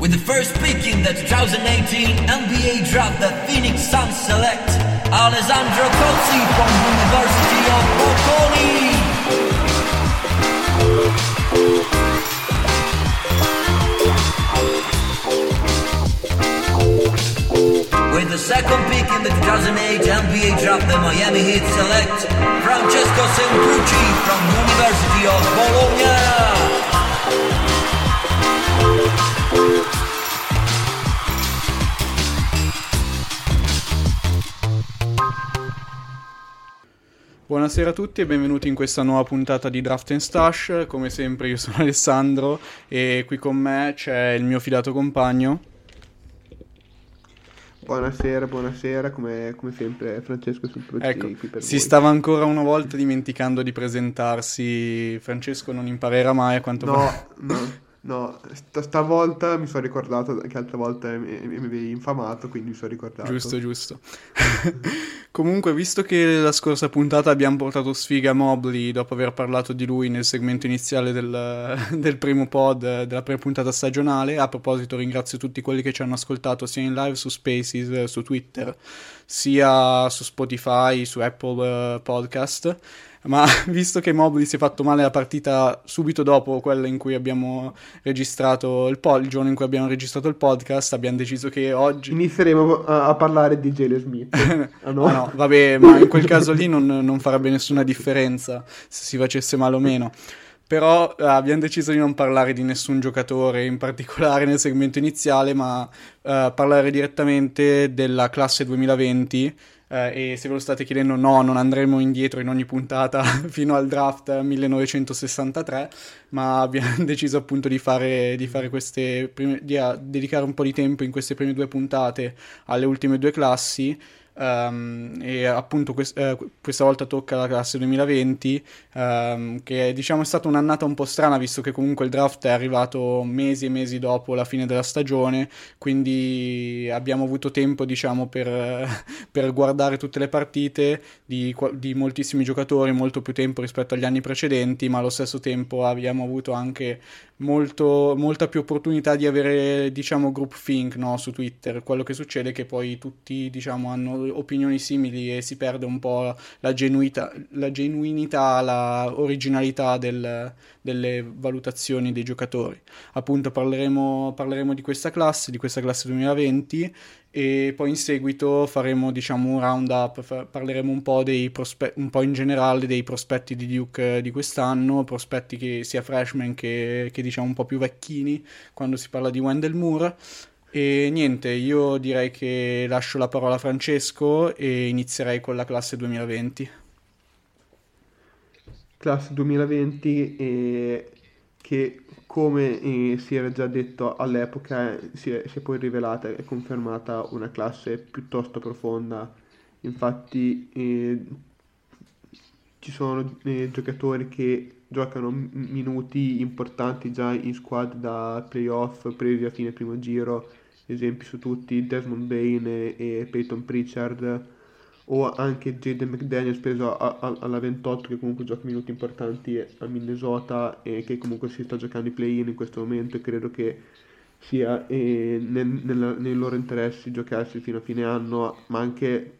With the first pick in the 2018 NBA draft, the Phoenix Suns select Alessandro Cozzi from University of Bocconi. With the second pick in the 2008 NBA draft, the Miami Heat select Francesco Sempucci from University of Bologna. Buonasera a tutti e benvenuti in questa nuova puntata di Draft and Stash. Come sempre io sono Alessandro e qui con me c'è il mio fidato compagno. Buonasera, buonasera, come, come sempre Francesco Sulprucci Ecco, qui per si voi. stava ancora una volta dimenticando di presentarsi. Francesco non imparerà mai a quanto pare. No, no, sta- stavolta mi sono ricordato che altre volte mi, mi avevi infamato, quindi mi sono ricordato. Giusto, giusto. Comunque, visto che la scorsa puntata abbiamo portato sfiga a Mobley dopo aver parlato di lui nel segmento iniziale del, del primo pod, eh, della prima puntata stagionale, a proposito ringrazio tutti quelli che ci hanno ascoltato sia in live su Spaces, eh, su Twitter, sia su Spotify, su Apple eh, Podcast. Ma visto che Mobley si è fatto male la partita subito dopo quella in cui abbiamo registrato il pod, il giorno in cui abbiamo registrato il podcast, abbiamo deciso che oggi... Inizieremo a, a parlare di Jalen Smith. Ah, no? Ah, no, vabbè, ma in quel caso lì non, non farebbe nessuna differenza se si facesse male o meno. Però eh, abbiamo deciso di non parlare di nessun giocatore in particolare nel segmento iniziale, ma eh, parlare direttamente della classe 2020. Eh, e se ve lo state chiedendo, no, non andremo indietro in ogni puntata fino al draft 1963, ma abbiamo deciso appunto di fare, di fare queste prime, di dedicare un po' di tempo in queste prime due puntate alle ultime due classi. Ehm, e appunto quest- eh, questa volta tocca la classe 2020 ehm, che diciamo è stata un'annata un po' strana visto che comunque il draft è arrivato mesi e mesi dopo la fine della stagione quindi abbiamo avuto tempo diciamo per, per guardare tutte le partite di, di moltissimi giocatori molto più tempo rispetto agli anni precedenti ma allo stesso tempo abbiamo avuto anche molto, molta più opportunità di avere, diciamo, group think no, su Twitter. Quello che succede è che poi tutti, diciamo, hanno opinioni simili e si perde un po' la genuità, la genuinità, la originalità del- delle valutazioni dei giocatori. Appunto, parleremo, parleremo di questa classe, di questa classe 2020 e poi in seguito faremo diciamo un round up, fa- parleremo un po' prospe- un po' in generale dei prospetti di Duke eh, di quest'anno, prospetti che sia freshman che, che diciamo un po' più vecchini quando si parla di Wendell Moore. E niente, io direi che lascio la parola a Francesco e inizierei con la classe 2020. classe 2020 eh, che come eh, si era già detto all'epoca si è, si è poi rivelata e confermata una classe piuttosto profonda. Infatti eh, ci sono eh, giocatori che giocano minuti importanti già in squad da playoff previ a fine primo giro. Esempi su tutti Desmond Bain e, e Peyton Pritchard o anche Jaden McDaniels preso a- a- alla 28 che comunque gioca minuti importanti a Minnesota e che comunque si sta giocando i play-in in questo momento e credo che sia eh, nel- nella- nei loro interessi giocarsi fino a fine anno ma anche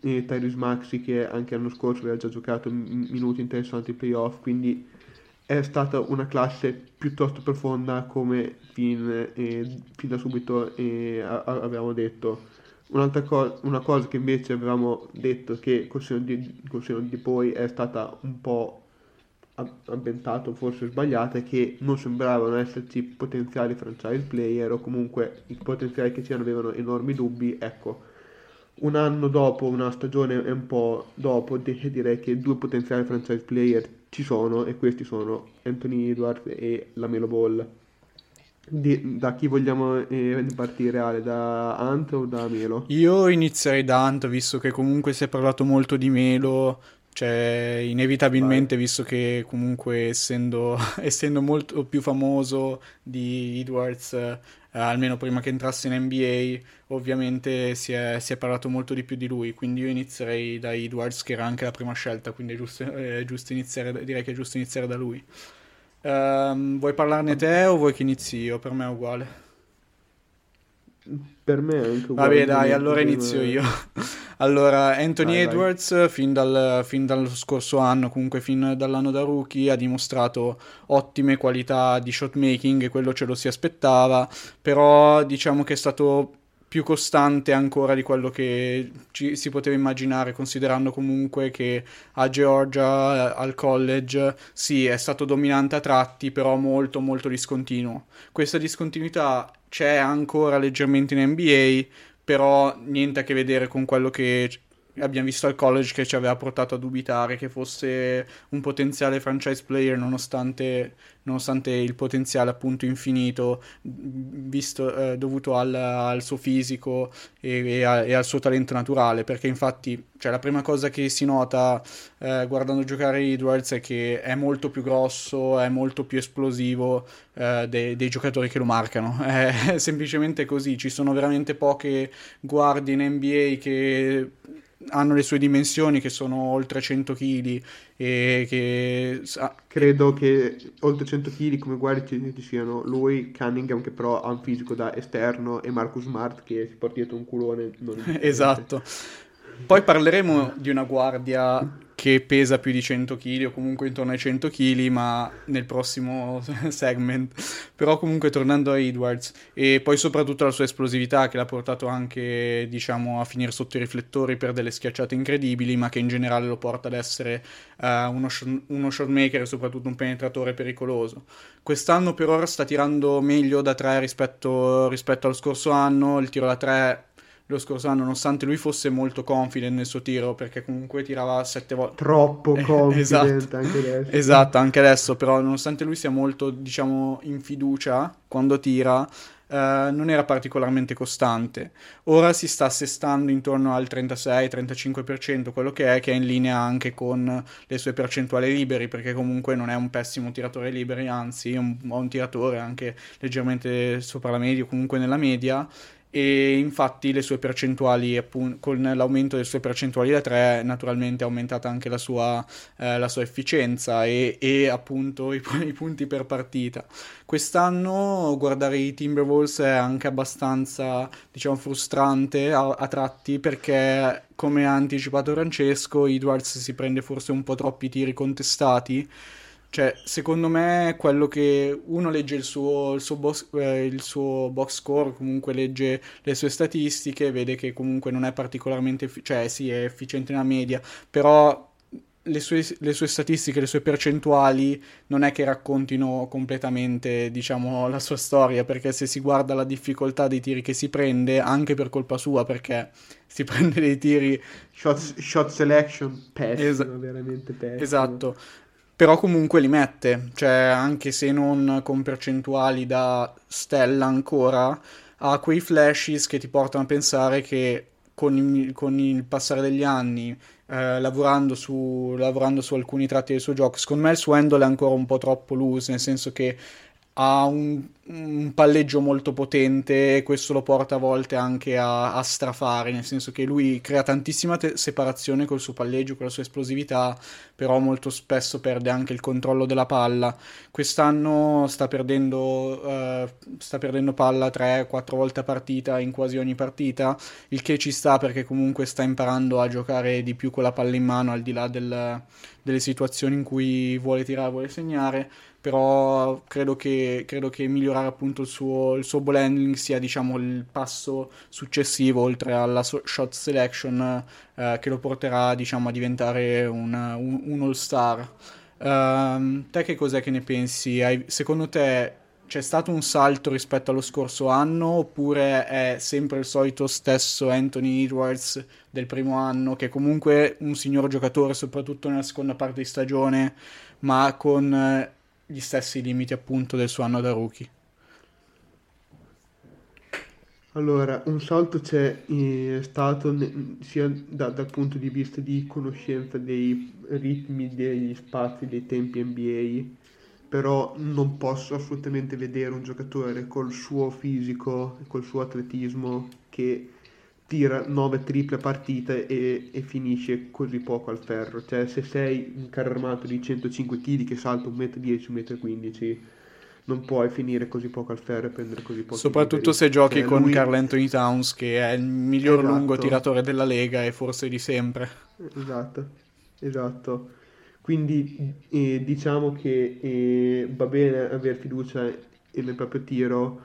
eh, Tyrese Maxi che anche l'anno scorso aveva già giocato minuti interessanti ai playoff quindi è stata una classe piuttosto profonda come fin, eh, fin da subito eh, avevamo detto Un'altra cosa, una cosa che invece avevamo detto che col seno di, di poi è stata un po' avventato, forse sbagliata, è che non sembravano esserci potenziali franchise player o comunque i potenziali che c'erano avevano enormi dubbi. Ecco, un anno dopo, una stagione e un po' dopo, di- direi che due potenziali franchise player ci sono e questi sono Anthony Edwards e la Melo Ball. Di- da chi vogliamo eh, partire, Ale? Da Ant o da Melo? Io inizierei da Ant, visto che comunque si è parlato molto di Melo, cioè inevitabilmente, visto che comunque essendo, essendo molto più famoso di Edwards, eh, almeno prima che entrasse in NBA, ovviamente si è, si è parlato molto di più di lui, quindi io inizierei da Edwards, che era anche la prima scelta, quindi è giusto, è giusto iniziare, direi che è giusto iniziare da lui. Ehm, vuoi parlarne te o vuoi che inizi io? Per me è uguale. Per me è anche Vabbè, dai, allora inizio io. allora, Anthony vai, Edwards, vai. Fin, dal, fin dal scorso anno, comunque fin dall'anno da rookie, ha dimostrato ottime qualità di shot making e quello ce lo si aspettava, però diciamo che è stato più costante ancora di quello che ci, si poteva immaginare, considerando comunque che a Georgia, al college, sì, è stato dominante a tratti, però molto molto discontinuo. Questa discontinuità c'è ancora leggermente in NBA, però niente a che vedere con quello che abbiamo visto al college che ci aveva portato a dubitare che fosse un potenziale franchise player nonostante, nonostante il potenziale appunto infinito visto, eh, dovuto al, al, suo fisico e, e, a, e, al suo talento naturale. Perché infatti cioè, la prima cosa che si nota eh, guardando giocare Edwards è che è molto più grosso è molto più esplosivo eh, dei, dei, giocatori che lo marcano. È semplicemente così. Ci sono veramente poche guardie in NBA che hanno le sue dimensioni che sono oltre 100 kg e che... Credo che oltre 100 kg come guardi ci, ci siano lui, Cunningham che però ha un fisico da esterno e Marcus Smart che si porta dietro un culone. esatto. Poi parleremo di una guardia che pesa più di 100 kg o comunque intorno ai 100 kg, ma nel prossimo segment. Però comunque tornando a Edwards e poi soprattutto la sua esplosività che l'ha portato anche, diciamo, a finire sotto i riflettori per delle schiacciate incredibili, ma che in generale lo porta ad essere uh, uno, sh- shotmaker e soprattutto un penetratore pericoloso. Quest'anno per ora sta tirando meglio da 3 rispetto, rispetto allo scorso anno, il tiro da 3 lo scorso anno, nonostante lui fosse molto confident nel suo tiro, perché comunque tirava sette volte. Troppo eh, confident esatto. anche adesso. Esatto, anche adesso, però nonostante lui sia molto, diciamo, in fiducia quando tira, eh, non era particolarmente costante. Ora si sta assestando intorno al 36-35%, quello che è, che è in linea anche con le sue percentuali liberi, perché comunque non è un pessimo tiratore liberi, anzi è un, un tiratore anche leggermente sopra la media, comunque nella media, e infatti le sue percentuali, appunto, con l'aumento delle sue percentuali da 3, naturalmente è aumentata anche la sua, eh, la sua efficienza e, e appunto i, i, punti per partita. Quest'anno guardare i Timberwolves è anche abbastanza, diciamo, frustrante a, a tratti perché, come ha anticipato Francesco, Edwards si prende forse un po' troppi tiri contestati cioè, secondo me, quello che uno legge il suo, il suo, box, eh, il suo box score, comunque legge le sue statistiche, vede che comunque non è particolarmente, effi- cioè sì, è efficiente nella media, però le sue, le sue, statistiche, le sue percentuali non è che raccontino completamente, diciamo, la sua storia, perché se si guarda la difficoltà dei tiri che si prende, anche per colpa sua, perché si prende dei tiri... Shot, shot selection, pessimo, Esa- veramente pessimo. Esatto, però comunque li mette, cioè anche se non con percentuali da stella ancora, ha quei flashes che ti portano a pensare che con il, con il passare degli anni, eh, lavorando, su, lavorando, su, alcuni tratti del suo gioco, secondo me il suo handle è ancora un po' troppo loose, nel senso che ha un, un, palleggio molto potente e questo lo porta a volte anche a, a strafare, nel senso che lui crea tantissima te- separazione col suo palleggio, con la sua esplosività, però molto spesso perde anche il controllo della palla. Quest'anno sta perdendo, uh, sta perdendo palla 3-4 volte a partita in quasi ogni partita, il che ci sta perché comunque sta imparando a giocare di più con la palla in mano al di là del, delle situazioni in cui vuole tirare, vuole segnare però credo che, credo che migliorare appunto il suo, il suo ball handling sia diciamo il passo successivo oltre alla so- shot selection eh, che lo porterà diciamo a diventare un, un, un all star uh, te che cos'è che ne pensi? Hai, secondo te c'è stato un salto rispetto allo scorso anno oppure è sempre il solito stesso Anthony Edwards del primo anno che comunque un signor giocatore soprattutto nella seconda parte di stagione ma con eh, gli stessi limiti appunto del suo anno da rookie. Allora, un salto c'è eh, stato ne- sia da- dal punto di vista di conoscenza dei ritmi, degli spazi, dei tempi NBA, però non posso assolutamente vedere un giocatore col suo fisico, col suo atletismo che tira 9 triple partite e, e, finisce così poco al ferro. Cioè, se sei un carro armato di 105 kg che salta 1,10 m, 1,15 m, non puoi finire così poco al ferro e prendere così poco. Soprattutto se giochi cioè, con lui... Carl Anthony Towns, che è il miglior esatto. lungo tiratore della Lega e forse di sempre. Esatto, esatto. Quindi eh, diciamo che eh, va bene avere fiducia nel proprio tiro,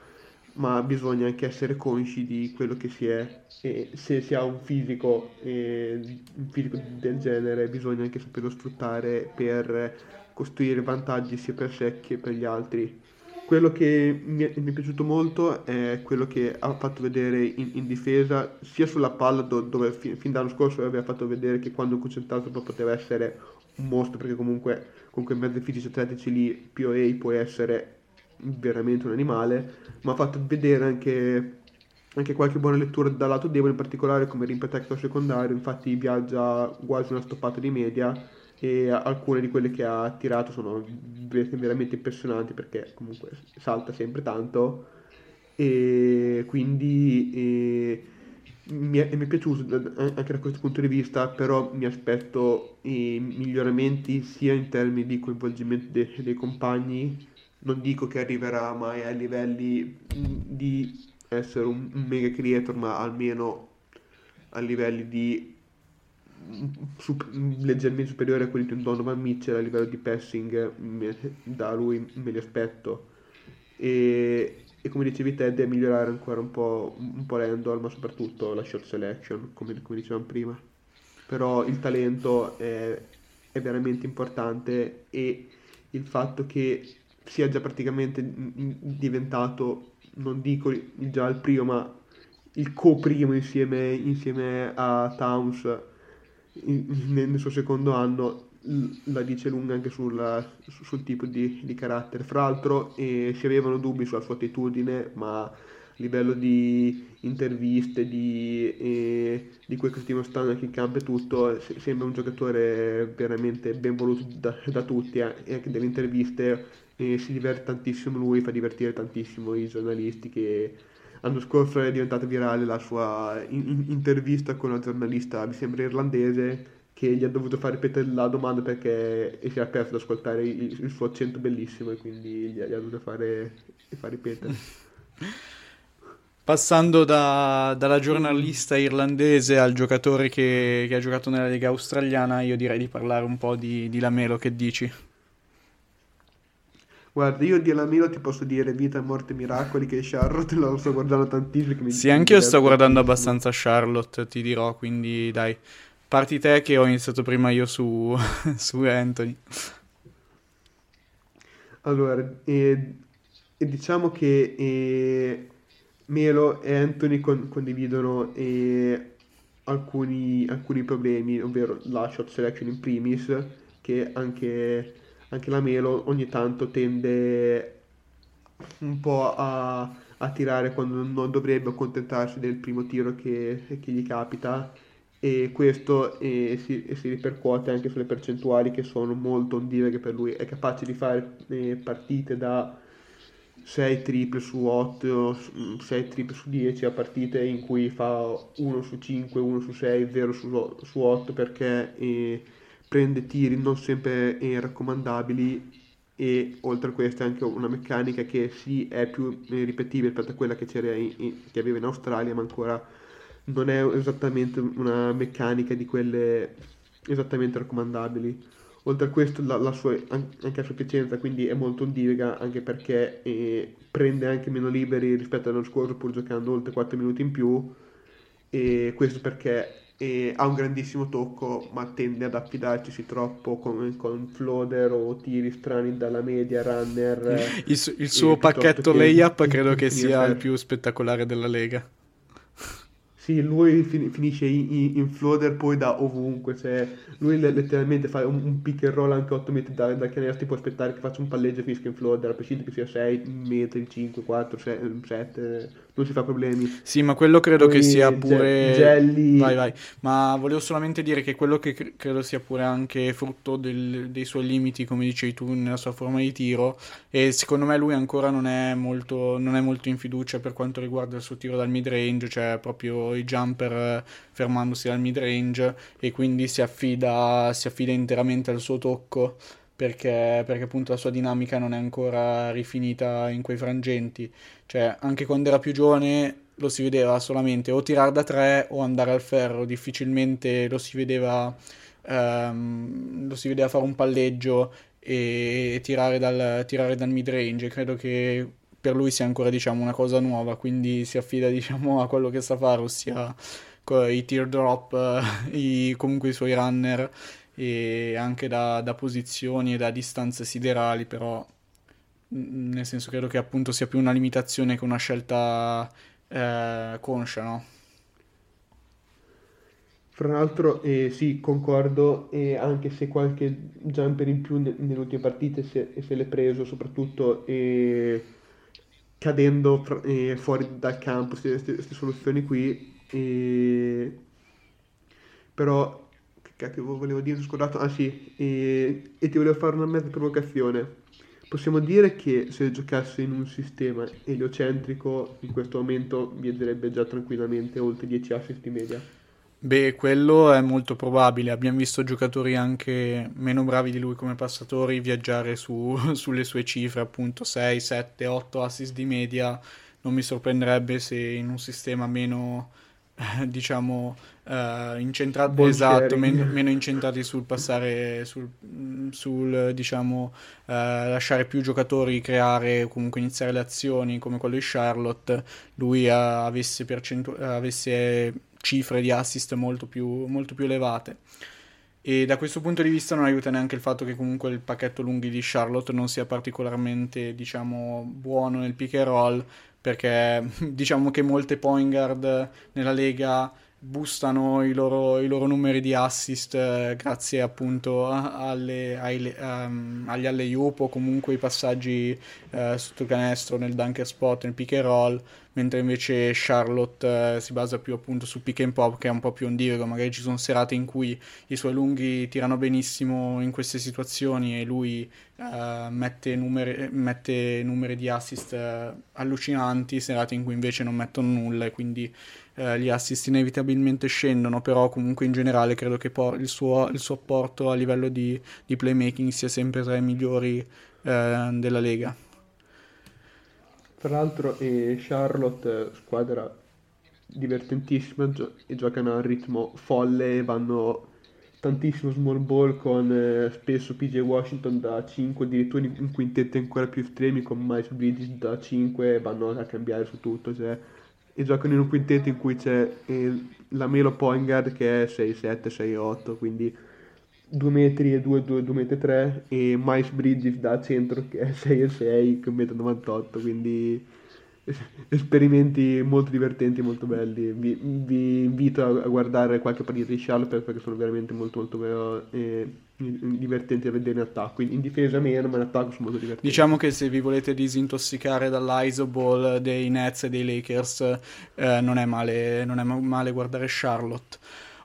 ma bisogna anche essere consci di quello che si è e se si ha un fisico, eh, un fisico del genere bisogna anche saperlo sfruttare per costruire vantaggi sia per sé che per gli altri. Quello che mi è, mi è piaciuto molto è quello che ha fatto vedere in, in difesa, sia sulla palla do, dove fin, fin dall'anno scorso aveva fatto vedere che quando concentrato poteva essere un mostro, perché comunque con quei mezzi fisici atletici lì POA può essere veramente un animale, ma ha fatto vedere anche, anche qualche buona lettura dal lato debole, in particolare come rim protector secondario, infatti viaggia quasi una stoppata di media e alcune di quelle che ha tirato sono veramente impressionanti perché comunque salta sempre tanto. E quindi e, mi, è, mi, è, piaciuto anche da questo punto di vista però mi aspetto i miglioramenti sia in termini di coinvolgimento de, dei compagni. Non dico che arriverà mai ai livelli di essere un, un mega creator, ma almeno a livelli di Sup- leggermente superiore a quelli di un Donovan Mitchell a livello di passing me, da lui me li aspetto. E, e, come dicevi te deve migliorare ancora un po', un po' l'handle ma soprattutto la shot selection come, come dicevamo prima. Però il talento è, è veramente importante e il fatto che sia già praticamente diventato, non dico già il primo, ma il co-primo insieme, insieme a Towns nel suo secondo anno la dice lunga anche sul, sul tipo di, di, carattere. Fra l'altro eh, si avevano dubbi sulla sua attitudine, ma a livello di interviste, di, eh, di quel che stiamo stando anche in campo e tutto, sembra un giocatore veramente ben voluto da, da tutti eh, e anche delle interviste e si diverte tantissimo lui, fa divertire tantissimo i giornalisti che l'anno scorso è diventata virale la sua in- intervista con una giornalista, mi sembra irlandese, che gli ha dovuto far ripetere la domanda perché si era perso ad ascoltare il, il, suo accento bellissimo e quindi gli, gli ha dovuto fare, far ripetere. Passando da, dalla giornalista irlandese al giocatore che, che, ha giocato nella Lega australiana, io direi di parlare un po' di, di Lamelo, che dici? Guarda, io di Lamelo ti posso dire vita, morte, miracoli che Charlotte lo sto guardando tantissimo. sì, anche io sto guardando abbastanza Charlotte, ti dirò, quindi dai, parti te che ho iniziato prima io su, su Anthony. Allora, eh, diciamo che eh, Melo e Anthony con, condividono eh, alcuni, alcuni problemi, ovvero la shot selection in primis, che anche anche la Melo ogni tanto tende un po' a, a tirare quando non dovrebbe accontentarsi del primo tiro che, che gli capita. E questo eh, si, si, ripercuote anche sulle percentuali che sono molto ondivaghe per lui, è capace di fare eh, partite da 6 triple su 8, 6 triple su 10 a partite in cui fa 1 su 5, 1 su 6, 0 su, su 8 perché eh, prende tiri non sempre raccomandabili e oltre a questo è anche una meccanica che sì è più eh, ripetibile rispetto a quella che, in, in, che aveva in Australia ma ancora non è esattamente una meccanica di quelle esattamente raccomandabili. Oltre a questo la, la sua, anche la sua efficienza quindi è molto ondiviga anche perché eh, prende anche meno liberi rispetto all'anno scorso pur giocando oltre 4 minuti in più e questo perché e ha un grandissimo tocco ma tende ad affidarci troppo con, con floater o tiri strani dalla media runner il, su- il suo pacchetto layup credo che sia il più spettacolare della lega. Sì, lui fin- finisce in, in, in, floater poi da ovunque, cioè lui letteralmente fa un, un pick and roll anche 8 metri da, da canestro, ti può aspettare che faccia un palleggio e finisca in floater, a prescindere che sia 6 metri, 5, 4, 6, 7, non si fa problemi. Sì, ma quello credo poi che sia pure... Gelli... Vai, vai, ma volevo solamente dire che quello che cre- credo sia pure anche frutto del, dei suoi limiti, come dicevi tu, nella sua forma di tiro, e secondo me lui ancora non è molto, non è molto in fiducia per quanto riguarda il suo tiro dal mid range, cioè proprio i jumper eh, fermandosi al mid range e quindi si affida, si affida interamente al suo tocco perché, perché appunto la sua dinamica non è ancora rifinita in quei frangenti. Cioè, anche quando era più giovane lo si vedeva solamente o tirare da tre o andare al ferro, difficilmente lo si vedeva, ehm, lo si vedeva fare un palleggio e tirare dal, tirare dal mid range. Credo che per lui sia ancora diciamo, una cosa nuova, quindi si affida diciamo, a quello che sa fare, ossia i teardrop, i, comunque i suoi runner e anche da, da posizioni e da distanze siderali, però nel senso credo che appunto sia più una limitazione che una scelta eh, conscia, no? Fra l'altro, eh, sì, concordo, e anche se qualche jumper in più nelle ultime partite se, se l'è preso, soprattutto eh, cadendo fra, eh, fuori dal campo, queste soluzioni qui. però, che cacchio volevo dire? Scordato, ah sì, e ti volevo fare una mezza provocazione. Possiamo dire che se giocasse in un sistema eliocentrico, in questo momento viaggerebbe già tranquillamente oltre 10 assist di media. Beh, quello è molto probabile. Abbiamo visto giocatori anche meno bravi di lui come passatori viaggiare su, sulle sue cifre, appunto 6, 7, 8 assist di media. Non mi sorprenderebbe se in un sistema meno, diciamo, uh, incentrati, esatto, meno, meno, incentrati sul passare, sul, sul diciamo, uh, lasciare più giocatori creare, comunque iniziare le azioni come quello di Charlotte, lui uh, avesse, percentu- avesse cifre di assist molto più, molto più elevate. E da questo punto di vista non aiuta neanche il fatto che comunque il pacchetto lunghi di Charlotte non sia particolarmente, diciamo, buono nel pick and roll, perché diciamo che molte point guard nella Lega boostano i loro, i loro numeri di assist eh, grazie appunto alle, ai, um, agli alley-oop o comunque i passaggi eh, sotto canestro nel dunker spot, nel pick and roll, mentre invece Charlotte eh, si basa più appunto su pick and pop che è un po' più ondivego, magari ci sono serate in cui i suoi lunghi tirano benissimo in queste situazioni e lui eh, mette, numeri, mette numeri di assist eh, allucinanti, serate in cui invece non mettono nulla e quindi eh, gli assist inevitabilmente scendono, però comunque in generale credo che por- il, suo, il, suo, apporto a livello di, di, playmaking sia sempre tra i migliori eh, della Lega. Tra l'altro eh, Charlotte, squadra divertentissima, gio- e giocano a un ritmo folle, vanno tantissimo small ball con eh, spesso PJ Washington da 5, addirittura in, in quintetti ancora più estremi con Miles Bridges da 5, vanno a cambiare su tutto, cioè e giocano in un quintetto in cui c'è il, la Melo point guard che è 6-7, 6-8, quindi 2 metri e 2, 2, 2 metri 3 e Miles Bridges da centro che è 6 con 1,98 m, quindi esperimenti molto divertenti, molto belli. Vi, vi invito a, guardare qualche partita di Charlotte perché sono veramente molto molto eh, divertenti da vedere in attacco. In, in, difesa meno, ma in attacco sono molto divertenti. Diciamo che se vi volete disintossicare dall'isoball dei Nets e dei Lakers, eh, non, è male, non è male guardare Charlotte.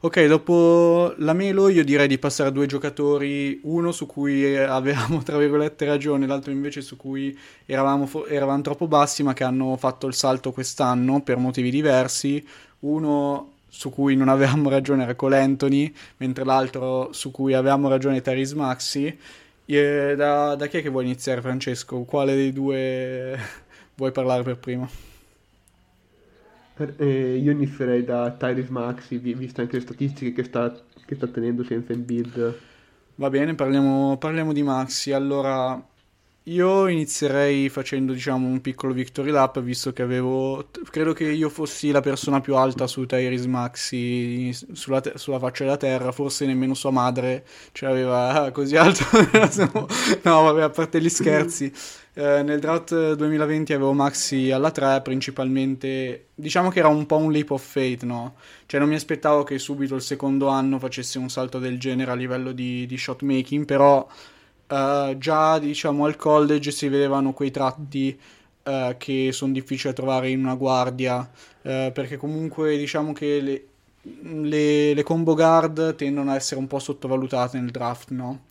Ok, dopo la Melo io direi di passare a due giocatori, uno su cui avevamo tra virgolette ragione, l'altro invece su cui eravamo, eravamo troppo bassi ma che hanno fatto il salto quest'anno per motivi diversi. Uno su cui non avevamo ragione era Cole mentre l'altro su cui avevamo ragione Taris Maxi. Da, da chi è che vuoi iniziare, Francesco? Quale dei due vuoi parlare per primo? Eh, io inizierei da Tyrese Maxi, viste anche le statistiche che sta, che sta tenendo senza in bid. Va bene, parliamo, parliamo di Maxi. Allora, io inizierei facendo, diciamo, un piccolo victory lap, visto che avevo... Credo che io fossi la persona più alta su Tyrese Maxi sulla, te- sulla faccia della terra, forse nemmeno sua madre ce l'aveva così alto. no, vabbè, a parte gli scherzi. Eh, nel draft 2020 avevo Maxi alla 3, principalmente... Diciamo che era un po' un leap of faith, no? Cioè non mi aspettavo che subito il secondo anno facesse un salto del genere a livello di, di shot making, però uh, già diciamo al college si vedevano quei tratti uh, che sono difficili da trovare in una guardia, uh, perché comunque diciamo che le, le, le, combo guard tendono a essere un po' sottovalutate nel draft, no?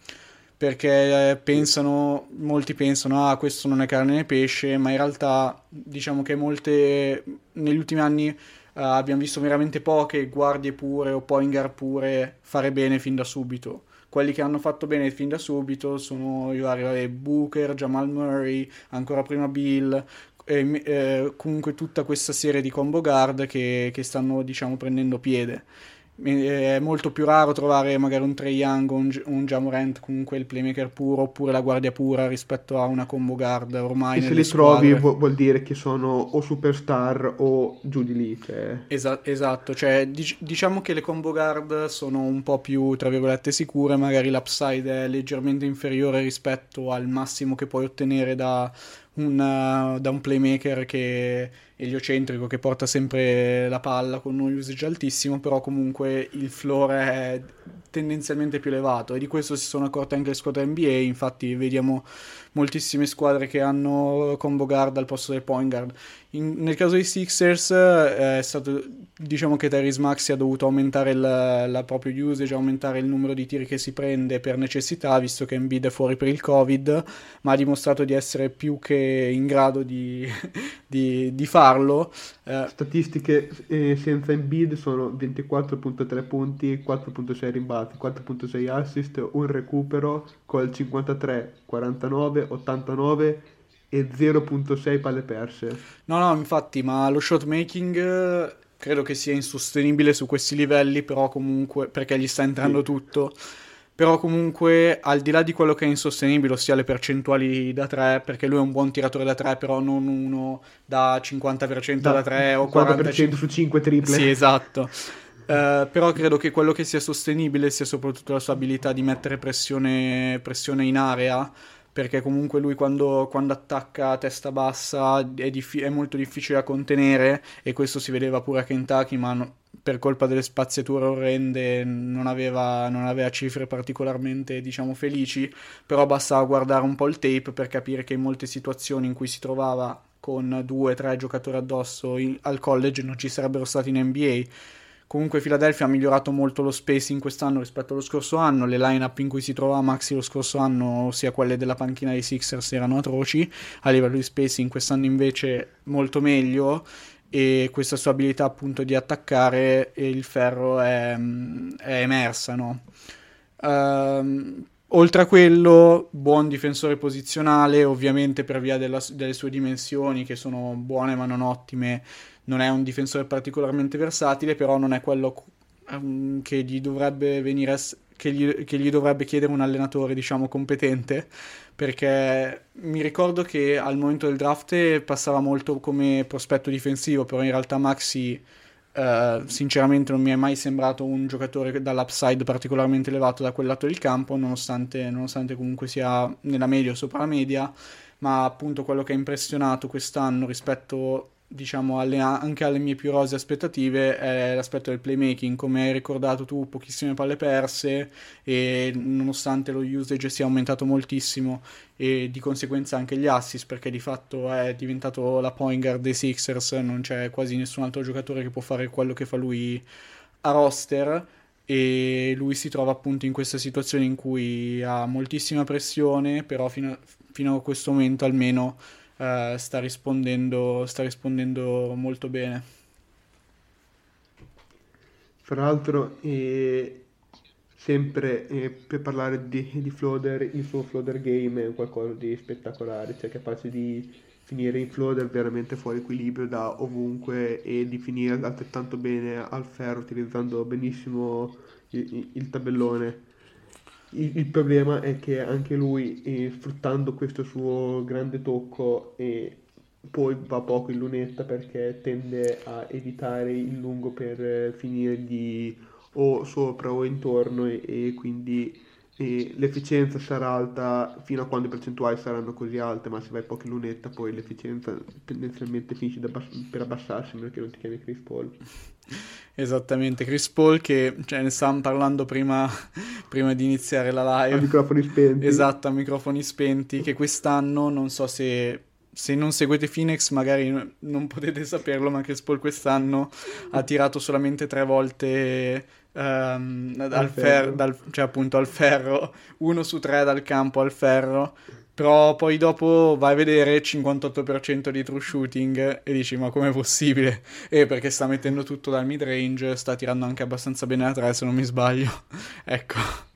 Perché pensano, molti pensano, ah, questo non è carne né pesce, ma in realtà diciamo che molte, negli ultimi anni uh, abbiamo visto veramente poche guardie pure o point pure fare bene fin da subito quelli che hanno fatto bene fin da subito sono i vari Booker, Jamal Murray, ancora prima Bill, e, eh, comunque tutta questa serie di combo guard che, che stanno diciamo prendendo piede è molto più raro trovare magari un Trey Young o un, un Jamorant comunque il playmaker puro oppure la guardia pura rispetto a una combo guard ormai se li squadre. trovi vuol dire che sono o superstar o giù di lì cioè. Esa- esatto cioè, dic- diciamo che le combo guard sono un po' più tra virgolette sicure magari l'upside è leggermente inferiore rispetto al massimo che puoi ottenere da un, da un playmaker che eliocentrico che porta sempre la palla con un usage altissimo, però comunque il floor è tendenzialmente più elevato e di questo si sono accorte anche le squadre NBA, infatti vediamo moltissime squadre che hanno combo guard al posto del point guard. In, nel caso dei Sixers eh, è stato diciamo che Tyrese Maxi ha dovuto aumentare la, la proprio usage, aumentare il numero di tiri che si prende per necessità, visto che Embiid è fuori per il Covid, ma ha dimostrato di essere più che in grado di, di, di farlo. Eh, Statistiche eh, senza Embiid sono 24.3 punti, 4.6 rimbalzi, 4.6 assist, un recupero col 53, 49, 89 e 0.6 palle perse. No, no, infatti, ma lo shot making eh, credo che sia insostenibile su questi livelli, però comunque perché gli sta entrando sì. tutto. Però comunque, al di là di quello che è insostenibile, ossia le percentuali da 3, perché lui è un buon tiratore da 3, però non uno da 50% da, da 3 o 40% su 5 triple. Sì, esatto. Uh, però credo che quello che sia sostenibile sia soprattutto la sua abilità di mettere pressione, pressione in area perché comunque lui quando, quando attacca a testa bassa è, diffi- è, molto difficile da contenere e questo si vedeva pure a Kentucky ma no, per colpa delle spaziature orrende non aveva, non aveva, cifre particolarmente diciamo felici. Però bastava guardare un po' il tape per capire che in molte situazioni in cui si trovava con due o tre giocatori addosso in, al college non ci sarebbero stati in NBA Comunque Philadelphia ha migliorato molto lo spacing quest'anno rispetto allo scorso anno, le line-up in cui si trovava Maxi lo scorso anno, sia quelle della panchina dei Sixers, erano atroci, a livello di spacing quest'anno invece molto meglio. E questa sua abilità appunto di attaccare il ferro è, è emersa, no? Uh, oltre a quello, buon difensore posizionale, ovviamente per via della, delle sue dimensioni che sono buone ma non ottime, non è un difensore particolarmente versatile, però non è quello um, che gli dovrebbe venire che gli, che gli, dovrebbe chiedere un allenatore, diciamo, competente, perché mi ricordo che al momento del draft passava molto come prospetto difensivo, però in realtà Maxi Uh, sinceramente non mi è mai sembrato un giocatore dall'upside particolarmente elevato da quel lato del campo, nonostante, nonostante comunque sia nella media o sopra la media, ma appunto quello che ha impressionato quest'anno rispetto diciamo alle, anche alle mie più rose aspettative è l'aspetto del playmaking. Come hai ricordato tu pochissime palle perse e nonostante lo usage sia aumentato moltissimo e di conseguenza anche gli assist perché di fatto è diventato la point guard dei Sixers non c'è quasi nessun altro giocatore che può fare quello che fa lui a roster. E lui si trova appunto in questa situazione in cui ha moltissima pressione però fino a, fino a questo momento almeno uh, sta, rispondendo, sta rispondendo molto bene. Fra l'altro, eh, sempre eh, per parlare di, di Floater, il suo Floater game è qualcosa di spettacolare, cioè capace di finire in Floater veramente fuori equilibrio da ovunque e di finire altrettanto bene al ferro utilizzando benissimo il, il tabellone il, il, problema è che anche lui, eh, sfruttando questo suo grande tocco, eh, poi va poco in lunetta perché tende a evitare il lungo per eh, finirgli o sopra o intorno e, e quindi l'efficienza sarà alta fino a quando le percentuali saranno così alte, ma se vai poco in lunetta poi l'efficienza tendenzialmente finisce bass- per abbassarsi perché non ti chiami Chris Paul. Esattamente, Chris Paul che cioè, ne stavamo parlando prima, prima, di iniziare la live. A microfoni spenti. Esatto, a microfoni spenti, che quest'anno non so se se non seguite Phoenix magari non potete saperlo, ma Chris Paul quest'anno ha tirato solamente tre volte um, al ferro, dal, cioè appunto al ferro, uno su tre dal campo al ferro, però poi dopo vai a vedere 58% di true shooting e dici ma com'è possibile? E perché sta mettendo tutto dal mid range, sta tirando anche abbastanza bene a tre se non mi sbaglio, ecco.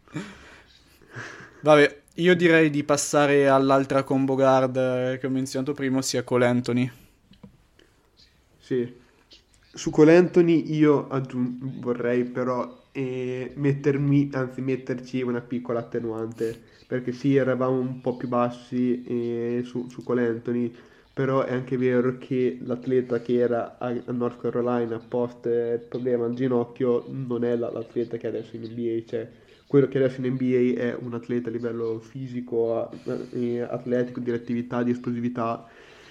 Vabbè, io direi di passare all'altra combo guard eh, che ho menzionato prima, ossia Cole Anthony. Sì, su Cole Anthony io aggiung- vorrei però eh, mettermi, anzi metterci una piccola attenuante, perché sì, eravamo un po' più bassi eh, su, su Cole Anthony, però è anche vero che l'atleta che era a, North Carolina post eh, problema al ginocchio non è la- l'atleta che è adesso in NBA, cioè quello che adesso in NBA è un atleta a livello fisico, eh, atletico, di attività, di esplosività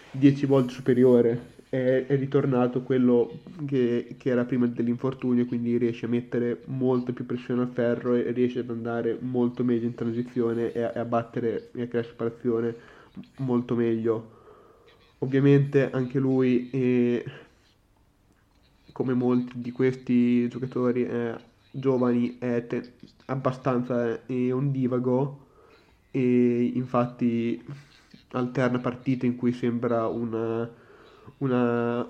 10 volte superiore. È, è ritornato quello che, che era prima dell'infortunio, quindi riesce a mettere molto più pressione al ferro e riesce ad andare molto meglio in transizione e a, e a battere e a creare separazione molto meglio. Ovviamente anche lui, eh, come molti di questi giocatori eh, giovani, è te- abbastanza eh, ondivago e infatti alterna partite in cui sembra una, una,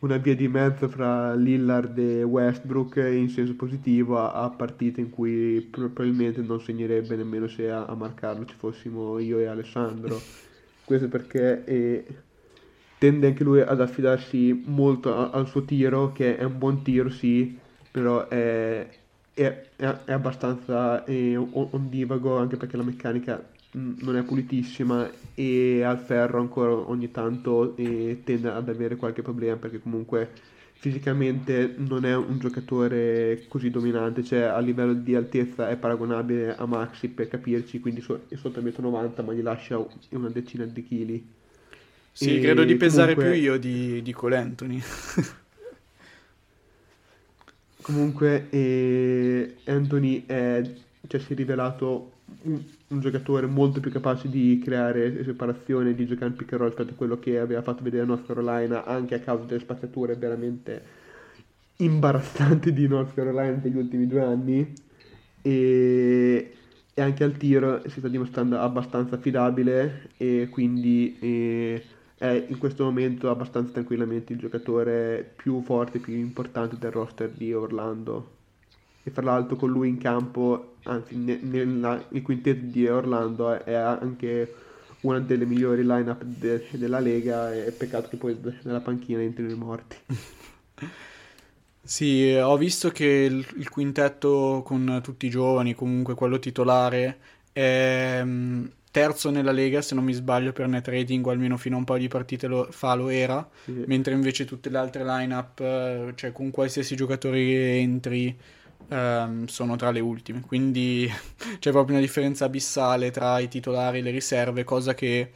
una via di mezzo fra Lillard e Westbrook in senso positivo a, a partite in cui probabilmente non segnerebbe nemmeno se a, a marcarlo ci fossimo io e Alessandro. Questo perché eh, tende anche lui ad affidarsi molto a- al suo tiro, che è un buon tiro, sì, però è, è- è- abbastanza eh, on- ondivago anche perché la meccanica non è pulitissima e al ferro ancora ogni tanto eh, tende ad avere qualche problema perché comunque fisicamente non è un giocatore così dominante, cioè a livello di altezza è paragonabile a Maxi per capirci, quindi so- è sotto il 1,90 m ma gli lascia una decina di chili. Sì, E credo di pesare comunque- più io di, di Cole Anthony. Comunque eh, Anthony è, cioè, si è rivelato un, un giocatore molto più capace di creare separazione, di giocare in pick and roll rispetto a quello che aveva fatto vedere North Carolina, anche a causa delle spaccature veramente imbarazzanti di North Carolina negli ultimi due anni. E, e anche al tiro si sta dimostrando abbastanza affidabile e quindi eh, è in questo momento abbastanza tranquillamente il giocatore più forte, più importante del roster di Orlando. E fra l'altro con lui in campo, anzi ne- nella- il quintetto di Orlando è, è anche una delle migliori line-up de- della Lega e peccato che poi nella panchina entrino i morti. Sì, ho visto che il, il quintetto con tutti i giovani, comunque quello titolare, è mm, terzo nella Lega, se non mi sbaglio, per net rating, o almeno fino a un paio di partite lo- fa lo era, Sì. mentre invece tutte le altre line-up, eh, cioè con qualsiasi giocatore entri, ehm, sono tra le ultime. Quindi c'è proprio una differenza abissale tra i titolari e le riserve, cosa che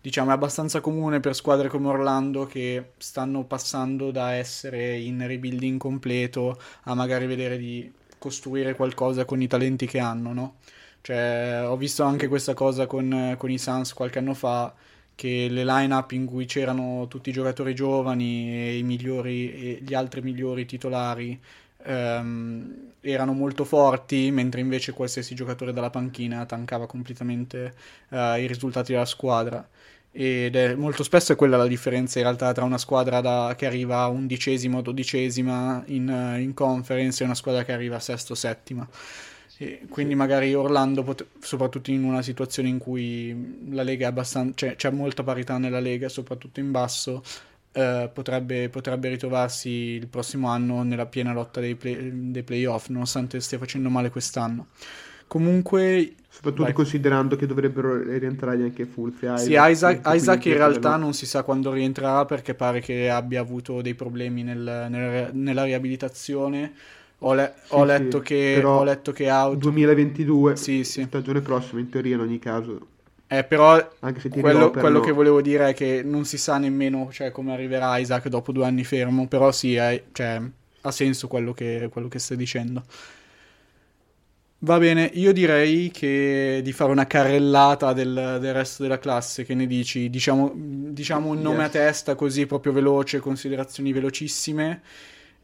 diciamo è abbastanza comune per squadre come Orlando che stanno passando da essere in rebuilding completo a magari vedere di costruire qualcosa con i talenti che hanno, no? Cioè, ho visto anche questa cosa con, con i Suns qualche anno fa, che le line-up in cui c'erano tutti i giocatori giovani e i migliori e gli altri migliori titolari ehm, erano molto forti, mentre invece qualsiasi giocatore dalla panchina tankava completamente eh, i risultati della squadra. Ed è molto spesso è quella la differenza in realtà tra una squadra da- che arriva undicesima o dodicesima in, eh, in conference e una squadra che arriva sesto o settima. E quindi magari Orlando, pot- soprattutto in una situazione in cui la Lega è abbastanza, cioè, c'è molta parità nella Lega, soprattutto in basso, eh, potrebbe, potrebbe ritrovarsi il prossimo anno nella piena lotta dei, play- dei playoff, nonostante stia facendo male quest'anno. Comunque, Soprattutto Vai. considerando che dovrebbero rientrare anche Fulzi e sì, Isaac, Isaac in realtà non si sa quando rientrerà perché pare che abbia avuto dei problemi nel- nel- nella riabilitazione. Ho, le- Sì, ho sì, letto che, però ho letto che out. 2022, Sì, sì. stagione prossima in teoria in ogni caso, Eh, però quello, quello che volevo dire è che non si sa nemmeno cioè, come arriverà Isaac dopo due anni fermo. Però sì, è- cioè, ha senso quello che, quello che stai dicendo. Va bene, io direi che di fare una carrellata del, del resto della classe, che ne dici? Diciamo, diciamo un nome Yes. a testa così proprio veloce, considerazioni velocissime.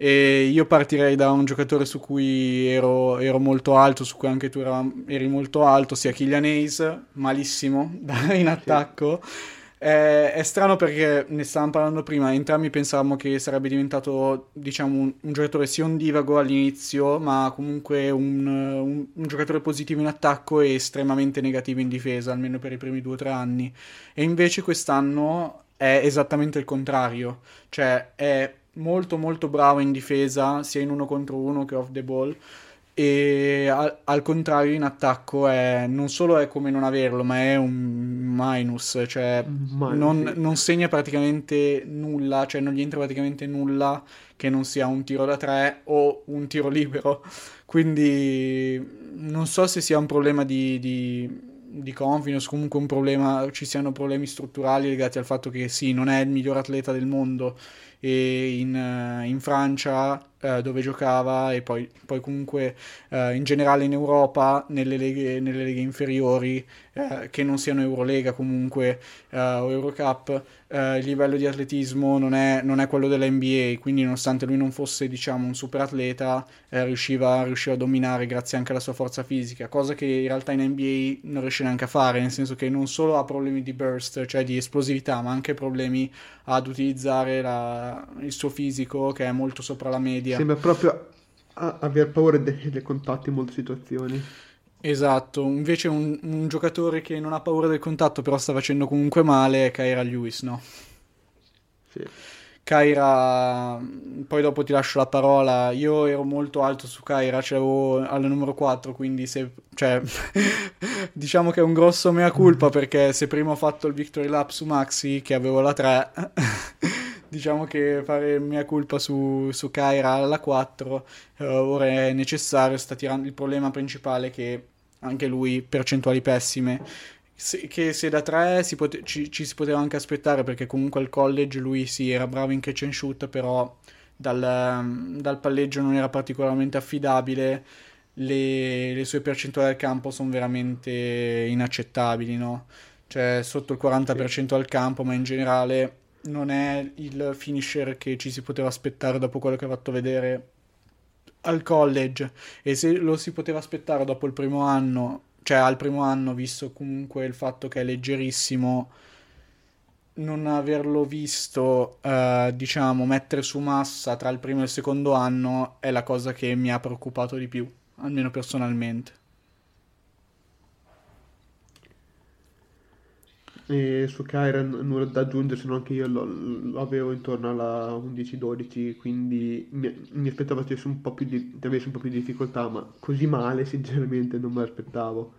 E io partirei da un giocatore su cui ero, ero molto alto, su cui anche tu eravamo- eri molto alto, sia Kylian Hayes, malissimo in attacco. È, è, strano perché ne stavamo parlando prima, entrambi pensavamo che sarebbe diventato, diciamo, un, un giocatore sia ondivago all'inizio, ma comunque un, un, un, giocatore positivo in attacco e estremamente negativo in difesa, almeno per i primi due o tre anni. E invece quest'anno è esattamente il contrario, cioè è molto molto bravo in difesa, sia in uno contro uno che off the ball. E al, al, contrario in attacco è, non solo è come non averlo, ma è un minus, cioè minus, non, non, segna praticamente nulla, cioè non gli entra praticamente nulla che non sia un tiro da tre o un tiro libero, quindi non so se sia un problema di, di, di confidence, comunque un problema, ci siano problemi strutturali legati al fatto che sì, non è il miglior atleta del mondo e in, in Francia eh, dove giocava e poi, poi comunque eh, in generale in Europa nelle leghe, nelle leghe inferiori eh, che non siano Eurolega comunque eh, o Eurocup eh, il livello di atletismo non è, non è, quello della NBA quindi nonostante lui non fosse diciamo un super atleta eh, riusciva, riusciva, a dominare grazie anche alla sua forza fisica cosa che in realtà in NBA non riesce neanche a fare nel senso che non solo ha problemi di burst cioè di esplosività ma anche problemi ad utilizzare la, il suo fisico che è molto sopra la media. Sembra proprio aver paura dei, dei contatti in molte situazioni. Esatto, invece un, un, giocatore che non ha paura del contatto però sta facendo comunque male è Kyra Lewis, no? Sì. Kyra, poi dopo ti lascio la parola. Io ero molto alto su Kyra, c'avevo al numero 4, quindi se, cioè, diciamo che è un grosso mea culpa perché se prima ho fatto il victory lap su Maxi, che avevo la 3, diciamo che fare mia colpa su, su Kyra alla 4 eh, ora è necessario, sta tirando il problema principale che anche lui percentuali pessime se, che se da 3 si pote- ci, ci, si poteva anche aspettare perché comunque al college lui sì era bravo in catch and shoot però dal, dal palleggio non era particolarmente affidabile le, le sue percentuali al campo sono veramente inaccettabili no? cioè sotto il 40% sì. al campo ma in generale non è il finisher che ci si poteva aspettare dopo quello che ha fatto vedere al college e se lo si poteva aspettare dopo il primo anno, cioè al primo anno, visto comunque il fatto che è leggerissimo, non averlo visto, eh, diciamo, mettere su massa tra il primo e il secondo anno è la cosa che mi ha preoccupato di più, almeno personalmente. E su Kyra nulla da aggiungere, se non che io lo, lo avevo intorno alla 11-12, quindi mi, mi aspettavo che un po' più di, avesse un po' più di difficoltà, ma così male sinceramente non me l'aspettavo.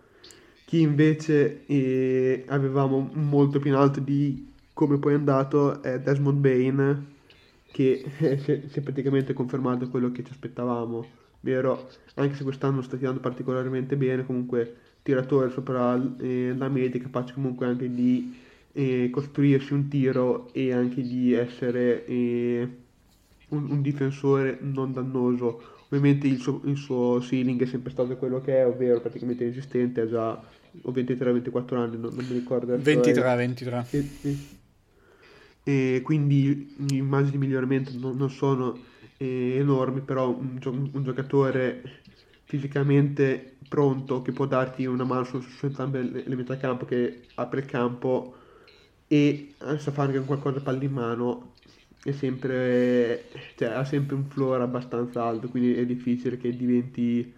Chi invece eh, avevamo molto più in alto di come poi è andato è Desmond Bain, che si è praticamente confermato quello che ci aspettavamo, vero? Anche se quest'anno sta tirando particolarmente bene, comunque tiratore sopra eh, la media, capace comunque anche di eh, costruirsi un tiro e anche di essere eh, un, un, difensore non dannoso. Ovviamente il suo, il suo, ceiling è sempre stato quello che è, ovvero praticamente inesistente, ha già 23-24 anni, non, non, mi ricordo. 23, 23. E, e, e, quindi i margini di miglioramento non, non sono eh, enormi, però un, un giocatore fisicamente pronto che può darti una mano su, su entrambe le, le metà campo che apre il campo e sa fare anche qualcosa palla in mano è sempre cioè, ha sempre un floor abbastanza alto quindi è difficile che diventi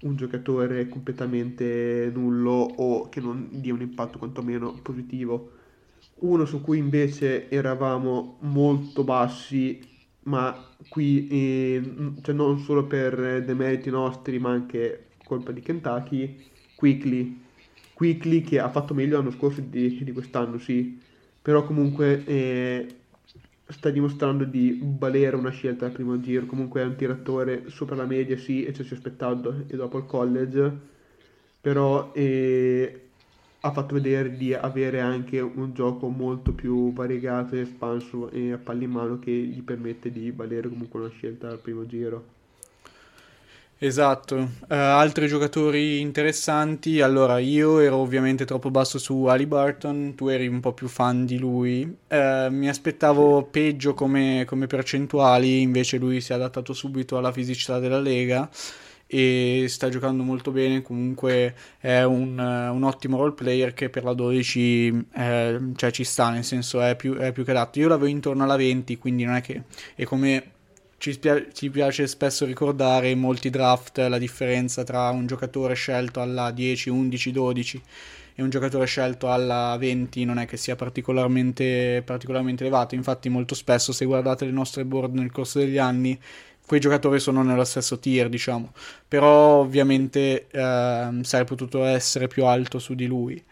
un giocatore completamente nullo o che non dia un impatto quantomeno positivo. Uno su cui invece eravamo molto bassi ma qui eh, cioè non solo per demeriti nostri ma anche colpa di Kentucky Quickly. Quickly che ha fatto meglio l'anno scorso di, di quest'anno sì. Però comunque eh, sta dimostrando di valere una scelta al primo giro. Comunque è un tiratore sopra la media sì e ci si è aspettato e dopo il college. Però eh, ha fatto vedere di avere anche un gioco molto più variegato espanso e a palla in mano che gli permette di valere comunque una scelta al primo giro. Esatto, uh, altri giocatori interessanti, allora io ero ovviamente troppo basso su Ali Barton, tu eri un po' più fan di lui, uh, mi aspettavo peggio come, come percentuali, invece lui si è adattato subito alla fisicità della Lega e sta giocando molto bene. Comunque è un, un ottimo role player che per la 12 eh, cioè ci sta, nel senso è più, è più che adatto. Io l'avevo intorno alla 20, quindi non è che. E come ci, spia- ci, piace spesso ricordare in molti draft la differenza tra un giocatore scelto alla 10, 11, 12 e un giocatore scelto alla 20 non è che sia particolarmente, particolarmente elevato. Infatti, molto spesso, se guardate le nostre board nel corso degli anni, quei giocatori sono nello stesso tier, diciamo, però ovviamente eh, sarebbe potuto essere più alto su di lui.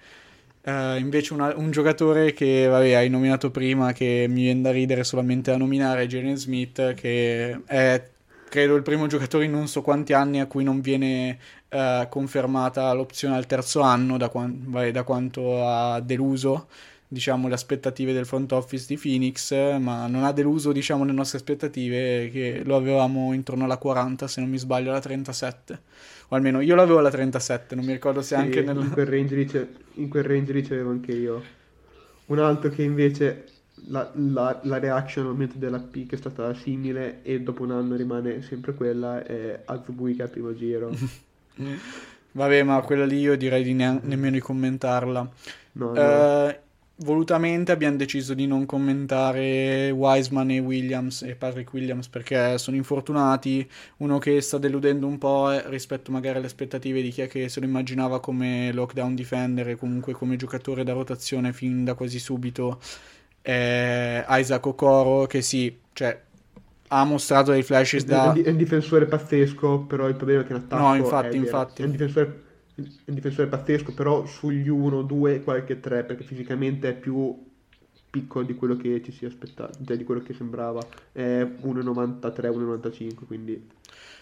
Uh, invece una, un giocatore che vabbè, hai nominato prima, che mi viene da ridere solamente a nominare, è Jalen Smith, che è credo il primo giocatore in non so quanti anni a cui non viene uh, confermata l'opzione al terzo anno, da, qua- vabbè, da quanto ha deluso diciamo, le aspettative del front office di Phoenix, ma non ha deluso diciamo, le nostre aspettative, che lo avevamo intorno alla 40, se non mi sbaglio, alla 37. O almeno io l'avevo alla 37, non mi ricordo se sì, anche nel... In quel range rice- in quel range ricevevo anche io. Un altro che invece la, la, la reaction al momento della pick è stata simile e dopo un anno rimane sempre quella, è Azubuika al primo giro. Vabbè, ma quella lì io direi di ne- nemmeno di commentarla. No, no. Uh, volutamente abbiamo deciso di non commentare Wiseman e Williams e Patrick Williams perché sono infortunati, uno che sta deludendo un po' rispetto magari alle aspettative di chi è che se lo immaginava come lockdown defender e comunque come giocatore da rotazione fin da quasi subito è Isaac Okoro che sì, cioè ha mostrato dei flashes da... È un difensore pazzesco, però il problema è che in attacco No, infatti, è, infatti. È un difensore un difensore pazzesco, però sugli 1, 2, qualche 3, perché fisicamente è più piccolo di quello che ci si aspettava, cioè di quello che sembrava. È 1,93, 1,95, quindi...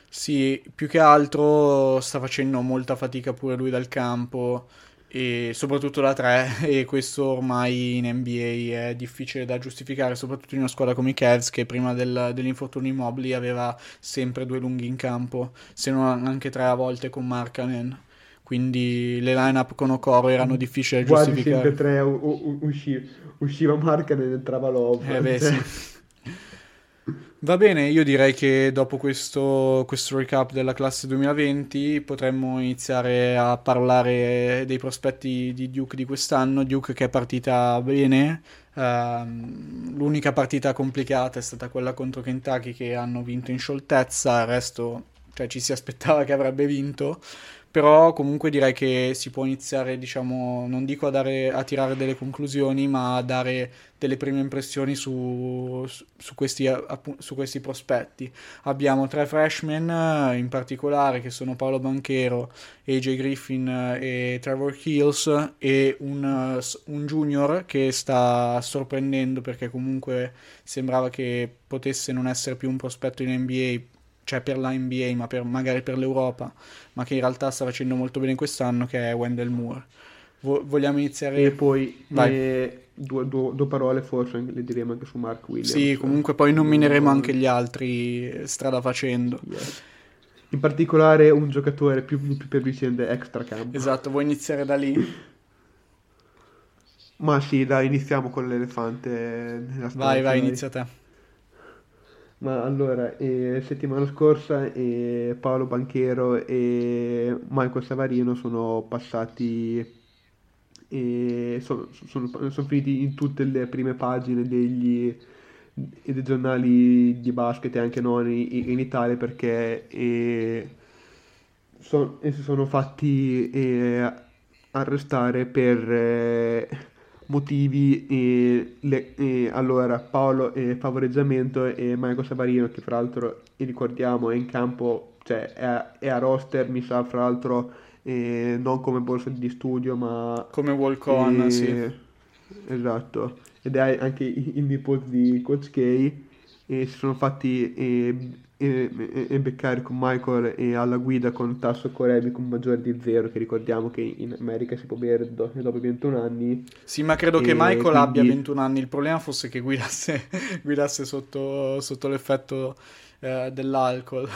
Sì, più che altro sta facendo molta fatica pure lui dal campo e soprattutto da 3 e questo ormai in NBA è difficile da giustificare soprattutto in una squadra come i Cavs che prima del, dell'infortunio immobili aveva sempre due lunghi in campo se non anche tre a volte con Markanen quindi le line-up con Okoro erano difficili da Quasi giustificare. sempre tre u- usci- usciva Marca e entrava Love. Eh beh, sì. Va bene, io direi che dopo questo, questo recap della classe 2020 potremmo iniziare a parlare dei prospetti di Duke di quest'anno. Duke che è partita bene, uh, l'unica partita complicata è stata quella contro Kentucky che hanno vinto in scioltezza, il resto cioè, ci si aspettava che avrebbe vinto però comunque direi che si può iniziare, diciamo, non dico a, dare, a tirare delle conclusioni, ma a dare delle prime impressioni su, su, questi, su, questi, prospetti. Abbiamo tre freshman in particolare che sono Paolo Banchero, AJ Griffin e Trevor Hills e un, un junior che sta sorprendendo perché comunque sembrava che potesse non essere più un prospetto in NBA cioè per la NBA, ma per, magari per l'Europa, ma che in realtà sta facendo molto bene quest'anno, che è Wendell Moore. Vo- vogliamo iniziare? E poi eh, due, due, due, parole forse le diremo anche su Mark Williams. Sì, comunque poi nomineremo anche gli altri strada facendo. Yes. In particolare un giocatore più, più per vicende extra campo. Esatto, vuoi iniziare da lì? Ma sì, dai, iniziamo con l'elefante nella storia. Vai, vai, inizia te. Ma allora, eh, settimana scorsa eh, Paolo Banchero e Michael Savarino sono passati e sono, sono, sono, finiti in tutte le prime pagine degli, dei giornali di basket e anche non in, in Italia perché eh, son, si sono fatti eh, arrestare per eh, motivi e, le, e allora Paolo e favoreggiamento e Michael Savarino che fra l'altro ricordiamo è in campo cioè è, è a roster mi sa fra l'altro eh, non come borsa di studio ma come walk on eh, sì. Esatto. Ed è anche il nipote di Coach K e si sono fatti eh, e, e, beccare con Michael e alla guida con tasso Corebi con maggiore di zero che ricordiamo che in America si può bere do, dopo 21 anni. Sì ma credo che Michael quindi... abbia 21 anni. Il problema fosse che guidasse, guidasse sotto, sotto l'effetto eh, dell'alcol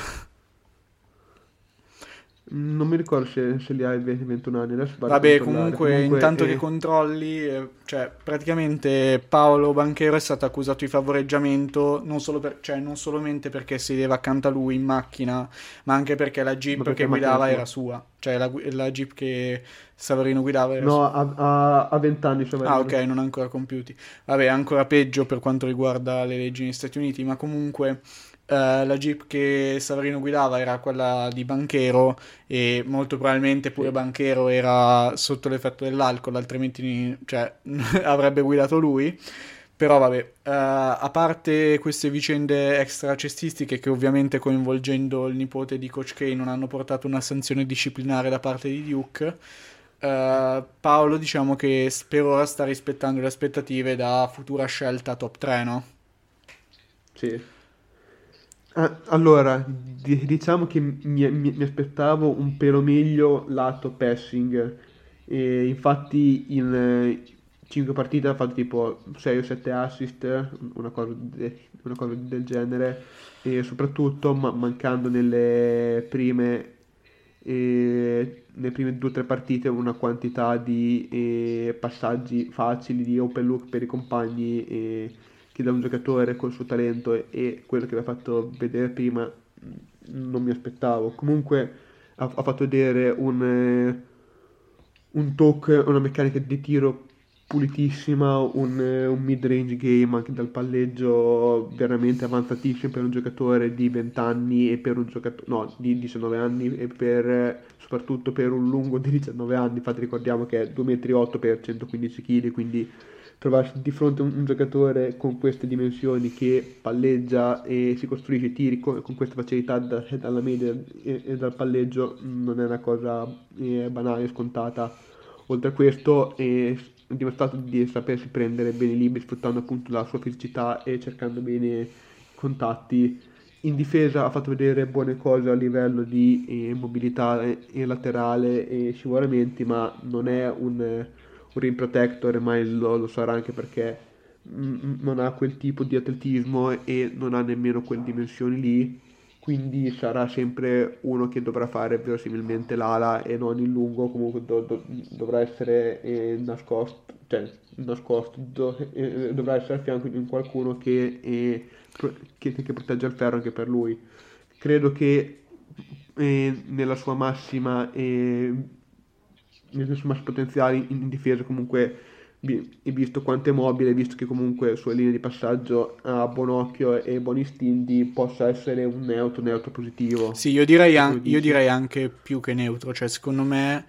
Non mi ricordo se, se li hai 20-21 anni. Adesso Vabbè, comunque, comunque, intanto eh... che controlli, eh, cioè, praticamente Paolo Banchero è stato accusato di favoreggiamento non, solo per, cioè, non solamente perché sedeva accanto a lui in macchina, ma anche perché la jeep perché che guidava era sua. Cioè, la, la, jeep che Savarino guidava era no, sua. No, a, a 20 anni Savarino. Ah, ok, non ancora compiuti. Vabbè, ancora peggio per quanto riguarda le leggi negli Stati Uniti, ma comunque Uh, la Jeep che Savarino guidava era quella di Banchero e molto probabilmente pure Banchero era sotto l'effetto dell'alcol, altrimenti cioè, avrebbe guidato lui. Però vabbè, uh, a parte queste vicende extracestistiche che ovviamente coinvolgendo il nipote di Coach K non hanno portato una sanzione disciplinare da parte di Duke, uh, Paolo diciamo che per ora sta rispettando le aspettative da futura scelta top 3, no? Sì. Ah, allora, diciamo che mi, mi- mi aspettavo un pelo meglio lato passing. E infatti in 5 partite ha fatto tipo 6 o 7 assist, una cosa, de- una cosa del genere. E soprattutto ma- mancando nelle prime, eh, nelle prime 2-3 partite una quantità di eh, passaggi facili, di open look per i compagni. E che da un giocatore col suo talento e, quello che aveva fatto vedere prima mm, non mi aspettavo. Comunque ha, ha fatto vedere un, eh, un talk, una meccanica di tiro pulitissima, un, eh, un mid-range game anche dal palleggio veramente avanzatissimo per un giocatore di 20 anni e per un giocatore, no, di 19 anni e per, soprattutto per un lungo di 19 anni, infatti ricordiamo che è 2,8 m per 115 kg, quindi trovarsi di fronte a un, un, giocatore con queste dimensioni che palleggia e si costruisce tiri con, con questa facilità da, dalla media e, e, dal palleggio non è una cosa eh, banale, scontata. Oltre a questo è dimostrato di sapersi prendere bene i libri sfruttando appunto la sua fisicità e cercando bene i contatti. In difesa ha fatto vedere buone cose a livello di eh, mobilità e, e laterale e scivolamenti, ma non è un un rim protector, mai lo, lo sarà anche perché non ha quel tipo di atletismo e non ha nemmeno quelle dimensioni lì, quindi sarà sempre uno che dovrà fare verosimilmente l'ala e non il lungo, comunque do, do, dovrà essere eh, nascosto, cioè nascosto, do, eh, dovrà essere a fianco di qualcuno che, eh, che, che protegge il ferro anche per lui. Credo che eh, nella sua massima eh, nel suo massimo potenziale in, in difesa comunque e visto quanto è mobile, visto che comunque sulle linee di passaggio ha buon occhio e buoni istinti, possa essere un neutro, neutro positivo. Sì, io direi, an- io direi anche più che neutro, cioè secondo me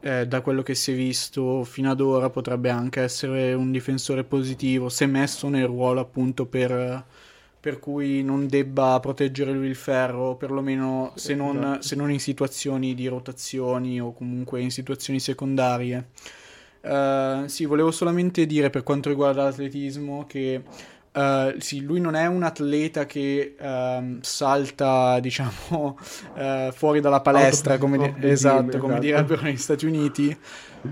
eh, da quello che si è visto fino ad ora potrebbe anche essere un difensore positivo se messo nel ruolo appunto per per cui non debba proteggere lui il ferro, perlomeno se non, esatto. se non in situazioni di rotazioni o comunque in situazioni secondarie. Uh, sì, volevo solamente dire per quanto riguarda l'atletismo che Uh, sì, lui non è un atleta che uh, salta, diciamo, uh, fuori dalla palestra, come, di- esatto, come esatto. direbbero negli Stati Uniti,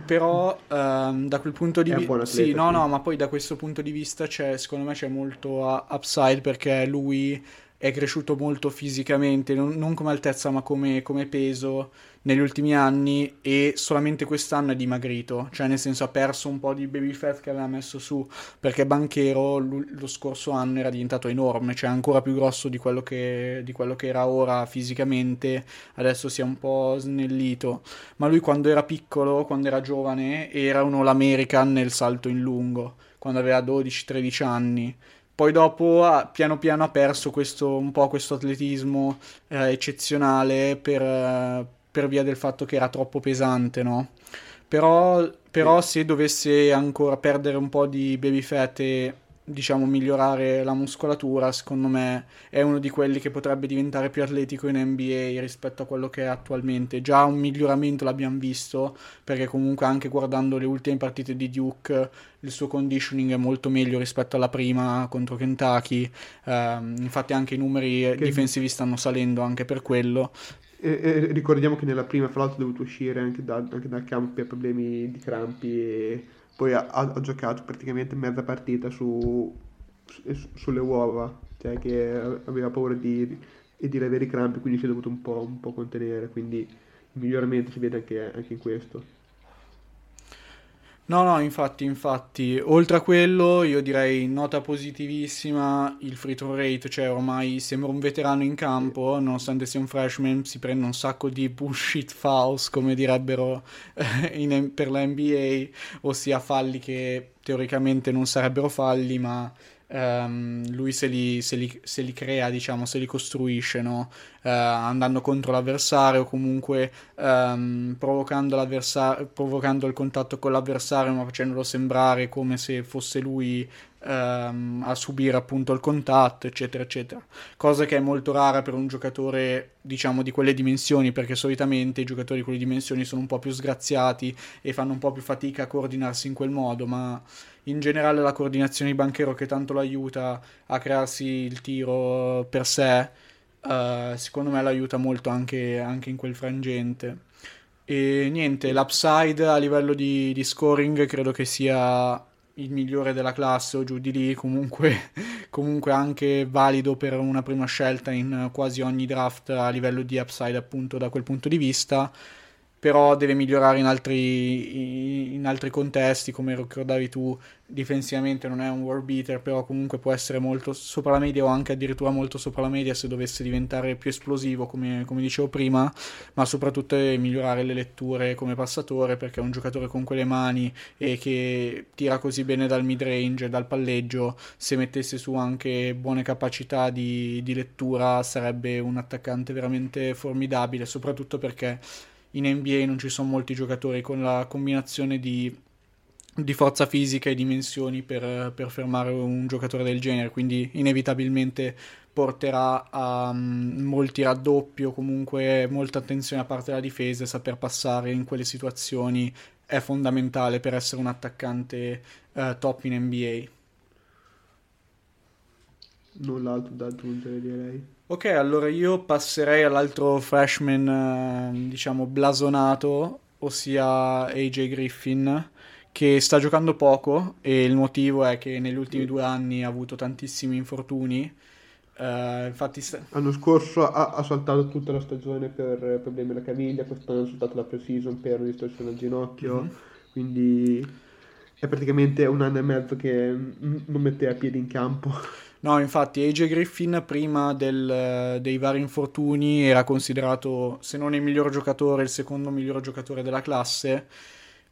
però um, da quel punto di vista... Sì, no, no, ma poi da questo punto di vista c'è, secondo me c'è molto upside perché lui è cresciuto molto fisicamente, non, non come altezza ma come, come, peso negli ultimi anni e solamente quest'anno è dimagrito, cioè nel senso ha perso un po' di baby fat che aveva messo su perché Banchero lo scorso anno era diventato enorme, cioè ancora più grosso di quello che, di quello che era ora fisicamente, adesso si è un po' snellito, ma lui quando era piccolo, quando era giovane, era uno l'American nel salto in lungo, quando aveva 12-13 anni poi dopo ha, piano piano ha perso questo, un po' questo atletismo eh, eccezionale per, eh, per, via del fatto che era troppo pesante, no? Però, però se dovesse ancora perdere un po' di baby fat e diciamo, migliorare la muscolatura, secondo me è uno di quelli che potrebbe diventare più atletico in NBA rispetto a quello che è attualmente. Già un miglioramento l'abbiamo visto, perché comunque anche guardando le ultime partite di Duke, il suo conditioning è molto meglio rispetto alla prima contro Kentucky. Uh, infatti anche i numeri che... difensivi stanno salendo anche per quello. E, e ricordiamo che nella prima, fra l'altro, è dovuto uscire anche, da, anche dal campo per problemi di crampi e poi ha, ha giocato praticamente mezza partita su, su, sulle uova, cioè che aveva paura di, di avere i crampi, quindi si è dovuto un po', un po', contenere, quindi miglioramento si vede anche, anche in questo. No, no, infatti, infatti, oltre a quello io direi nota positivissima il free throw rate, cioè ormai sembra un veterano in campo, nonostante sia un freshman, si prende un sacco di bullshit fouls, come direbbero eh, in, per la NBA, ossia falli che teoricamente non sarebbero falli, ma um, lui se li, se, li, se li, crea, diciamo, se li costruisce, no? uh, andando contro l'avversario, comunque um, provocando, provocando, il contatto con l'avversario, ma facendolo sembrare come se fosse lui um, a subire appunto il contatto, eccetera, eccetera. Cosa che è molto rara per un giocatore, diciamo, di quelle dimensioni, perché solitamente i giocatori di quelle dimensioni sono un po' più sgraziati e fanno un po' più fatica a coordinarsi in quel modo, ma in generale la coordinazione di Banchero che tanto lo aiuta a crearsi il tiro per sé, uh, secondo me l'aiuta molto anche, anche, in quel frangente. E niente, l'upside a livello di, di, scoring credo che sia il migliore della classe o giù di lì, comunque, comunque anche valido per una prima scelta in quasi ogni draft a livello di upside appunto da quel punto di vista però deve migliorare in altri, in altri contesti, come ricordavi tu, difensivamente non è un world beater, però comunque può essere molto sopra la media o anche addirittura molto sopra la media se dovesse diventare più esplosivo, come, come dicevo prima, ma soprattutto migliorare le letture come passatore, perché è un giocatore con quelle mani e che tira così bene dal mid range, dal palleggio, se mettesse su anche buone capacità di, di lettura sarebbe un attaccante veramente formidabile, soprattutto perché in NBA non ci sono molti giocatori con la combinazione di, di forza fisica e dimensioni per, per, fermare un giocatore del genere, quindi inevitabilmente porterà a um, molti raddoppi o comunque molta attenzione a parte della difesa e saper passare in quelle situazioni è fondamentale per essere un attaccante uh, top in NBA. Null'altro da aggiungere direi. Ok, allora io passerei all'altro freshman, eh, diciamo, blasonato, ossia AJ Griffin, che sta giocando poco e il motivo è che negli ultimi due anni ha avuto tantissimi infortuni. Uh, infatti sta... L'anno scorso ha, ha, saltato tutta la stagione per problemi alla caviglia, quest'anno ha saltato la pre-season per una distorsione al ginocchio, mm-hmm. quindi è praticamente un anno e mezzo che non metteva piedi in campo. No, infatti AJ Griffin prima del, dei vari infortuni era considerato, se non il miglior giocatore, il secondo miglior giocatore della classe,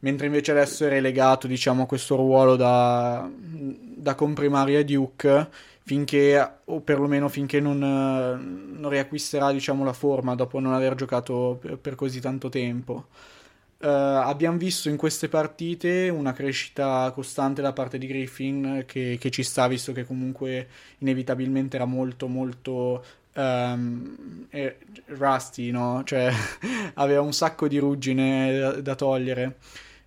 mentre invece adesso è relegato diciamo, a questo ruolo da, da comprimaria Duke finché, o perlomeno finché non, non riacquisterà diciamo, la forma dopo non aver giocato per, per così tanto tempo. Uh, abbiamo visto in queste partite una crescita costante da parte di Griffin che, che ci sta, visto che comunque inevitabilmente era molto molto um, eh, rusty, no? Cioè aveva un sacco di ruggine da, da togliere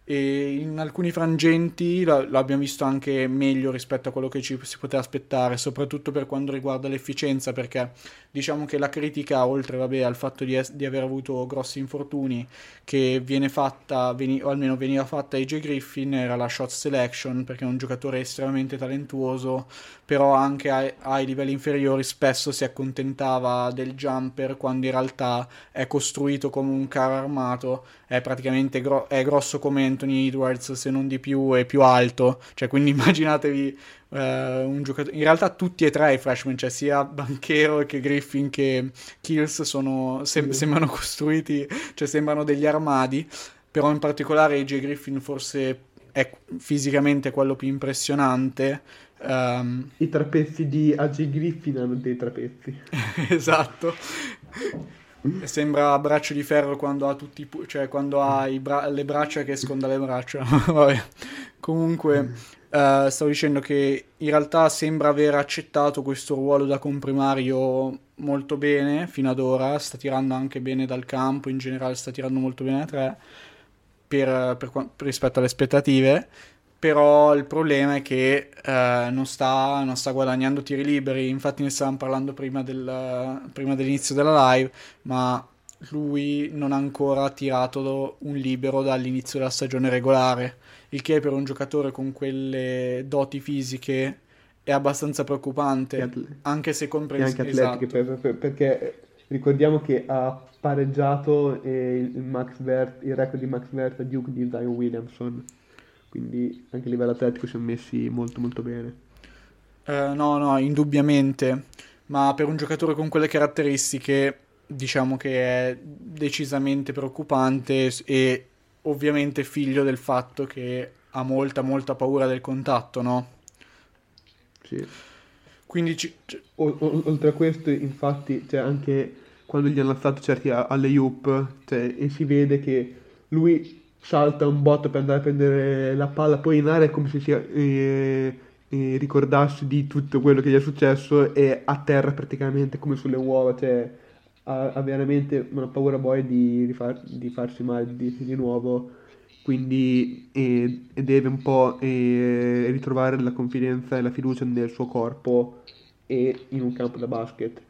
e in alcuni frangenti l'abbiamo visto anche meglio rispetto a quello che ci si poteva aspettare, soprattutto per quanto riguarda l'efficienza, perché diciamo che la critica, oltre vabbè, al fatto di, es- di, aver avuto grossi infortuni, che viene fatta, veni- o almeno veniva fatta a AJ Griffin, era la shot selection, perché è un giocatore estremamente talentuoso, però anche ai, ai livelli inferiori spesso si accontentava del jumper, quando in realtà è costruito come un carro armato, è praticamente gro- è grosso come Anthony Edwards, se non di più, e più alto. Cioè, quindi immaginatevi uh, un giocatore. In realtà tutti e tre i freshman, cioè sia Banchero che Griffin che Kills, sono, sem- sembrano costruiti, cioè sembrano degli armadi. Però in particolare AJ Griffin forse è fisicamente quello più impressionante. Um... I trapezzi di AJ Griffin hanno dei trapezzi. esatto. Sembra braccio di ferro quando ha tutti, cioè quando ha bra- le braccia che escono dalle braccia. Comunque, uh, stavo dicendo che in realtà sembra aver accettato questo ruolo da comprimario molto bene fino ad ora. Sta tirando anche bene dal campo, in generale sta tirando molto bene a tre per, per, rispetto alle aspettative però il problema è che eh, non, sta, non, sta, guadagnando tiri liberi, infatti ne stavamo parlando prima, del, prima, dell'inizio della live, ma lui non ha ancora tirato un libero dall'inizio della stagione regolare, il che per un giocatore con quelle doti fisiche è abbastanza preoccupante, atle- anche se comprensibile. anche atletiche, esatto. per, per, perché ricordiamo che ha pareggiato eh, il, Max Vert, il record di Max Vert a Duke di Zion Williamson, quindi anche a livello atletico si è messi molto molto bene. Uh, no, no, indubbiamente, ma per un giocatore con quelle caratteristiche diciamo che è decisamente preoccupante e ovviamente figlio del fatto che ha molta molta paura del contatto, no? Sì. Quindi ci... o, o, oltre a questo, infatti, cioè anche quando gli hanno alzato certi alle Yup, cioè, e si vede che lui salta un botto per andare a prendere la palla, poi in area è come se si eh, eh, ricordasse di tutto quello che gli è successo e a terra praticamente come sulle uova, cioè ha, ha veramente una paura poi di, di, far, di farsi male di, di nuovo, quindi eh, deve un po' eh, ritrovare la confidenza e la fiducia nel suo corpo e in un campo da basket.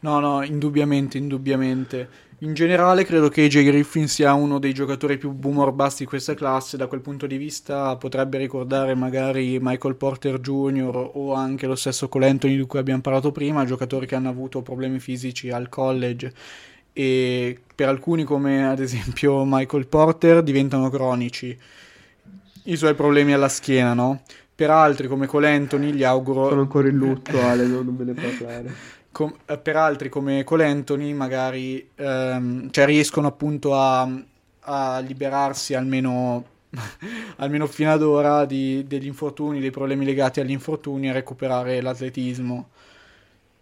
No, no, indubbiamente, indubbiamente. In generale credo che AJ Griffin sia uno dei giocatori più boom or bust di questa classe, da quel punto di vista potrebbe ricordare magari Michael Porter Jr. o anche lo stesso Cole Anthony di cui abbiamo parlato prima, giocatori che hanno avuto problemi fisici al college e per alcuni come ad esempio Michael Porter diventano cronici i suoi problemi alla schiena, no? Per altri come Cole Anthony gli auguro... Sono ancora in lutto Ale, non, non me ne parlare com- per altri come Colentoni magari ehm, cioè riescono appunto a, a liberarsi almeno, almeno fino ad ora di, degli infortuni, dei problemi legati agli infortuni e recuperare l'atletismo.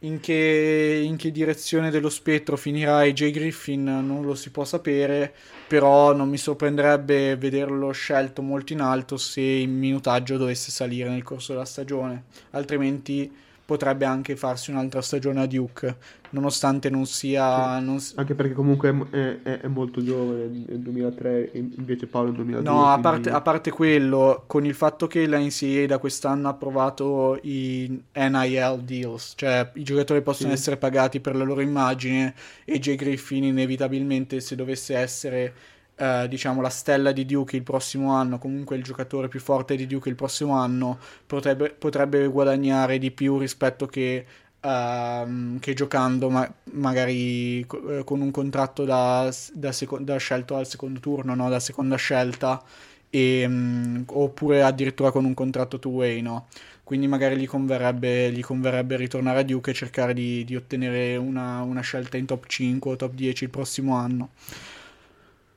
In che, in che, direzione dello spettro finirà AJ Griffin non lo si può sapere, però non mi sorprenderebbe vederlo scelto molto in alto se il minutaggio dovesse salire nel corso della stagione, altrimenti potrebbe anche farsi un'altra stagione a Duke, nonostante non sia... Sì. Non... Anche perché comunque è, è, è, molto giovane, nel 2003, invece Paolo nel 2002. No, a parte, a parte, quello, con il fatto che la NCAA da quest'anno ha approvato i NIL deals, cioè i giocatori possono sì. essere pagati per la loro immagine e Jay Griffin inevitabilmente se dovesse essere eh, diciamo la stella di Duke il prossimo anno, comunque il giocatore più forte di Duke il prossimo anno, potrebbe, potrebbe guadagnare di più rispetto che, uh, che giocando ma- magari eh, con un contratto da, da, seco- da, scelto al secondo turno, no? da seconda scelta, e, um, oppure addirittura con un contratto two-way, no? quindi magari gli converrebbe, gli converrebbe, ritornare a Duke e cercare di, di ottenere una, una, scelta in top 5 o top 10 il prossimo anno.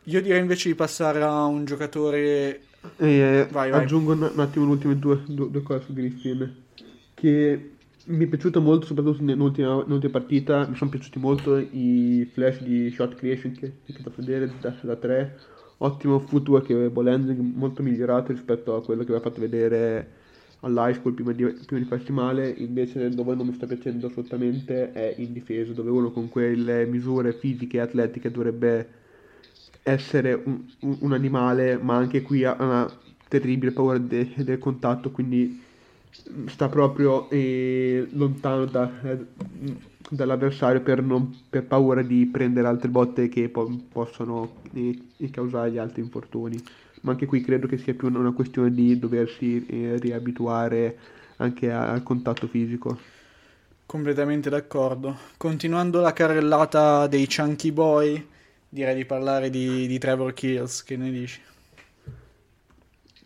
Io direi invece di passare a un giocatore... Eh, vai, vai. Aggiungo un, un attimo le ultime due, due, due, cose su Griffin, che mi è piaciuto molto, soprattutto nell'ultima, nell'ultima partita, mi sono piaciuti molto i flash di shot creation che ti ho fatto vedere da, da 3, ottimo footwork e ball handling molto migliorato rispetto a quello che aveva fatto vedere all'high school prima di, prima di farsi male, invece dove non mi sta piacendo assolutamente è in difesa, dove uno con quelle misure fisiche e atletiche dovrebbe essere un, un, animale, ma anche qui ha una terribile paura de, del contatto, quindi sta proprio eh, lontano da, eh, dall'avversario per, non, per, paura di prendere altre botte che po- possono eh, causare altri infortuni. Ma anche qui credo che sia più una questione di doversi eh, riabituare anche a, al contatto fisico. Completamente d'accordo. Continuando la carrellata dei Chunky Boy, direi di parlare di, di Trevor Kills, che ne dici?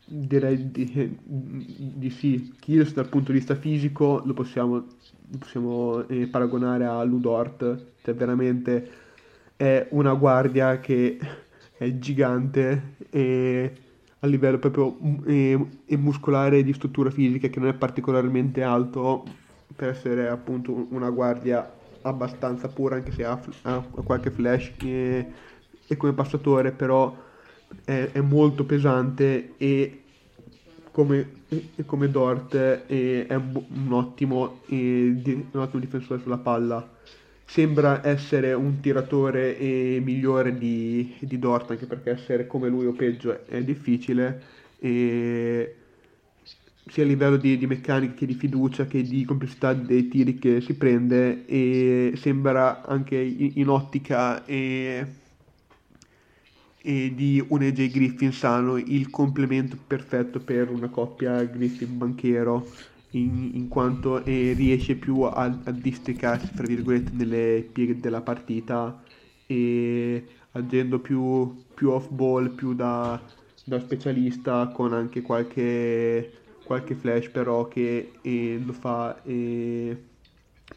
Direi di, di, sì, Kills dal punto di vista fisico lo possiamo, lo possiamo eh, paragonare a Ludort, cioè veramente è una guardia che è gigante e a livello proprio e, e muscolare di struttura fisica che non è particolarmente alto per essere appunto una guardia abbastanza pura anche se ha, ha qualche flash e, e, come passatore però è, è molto pesante e come, e come Dort è, è un, ottimo, un ottimo difensore sulla palla. Sembra essere un tiratore migliore di, di Dort anche perché essere come lui o peggio è difficile e sia a livello di, di, meccanica che di fiducia che di complessità dei tiri che si prende e sembra anche in, in ottica e, e, di un AJ Griffin sano il complemento perfetto per una coppia Griffin-Banchero in, in quanto eh, riesce più a, a districarsi, fra virgolette, nelle pieghe della partita e agendo più, più off ball, più da, da specialista, con anche qualche, qualche flash però che eh, lo fa eh,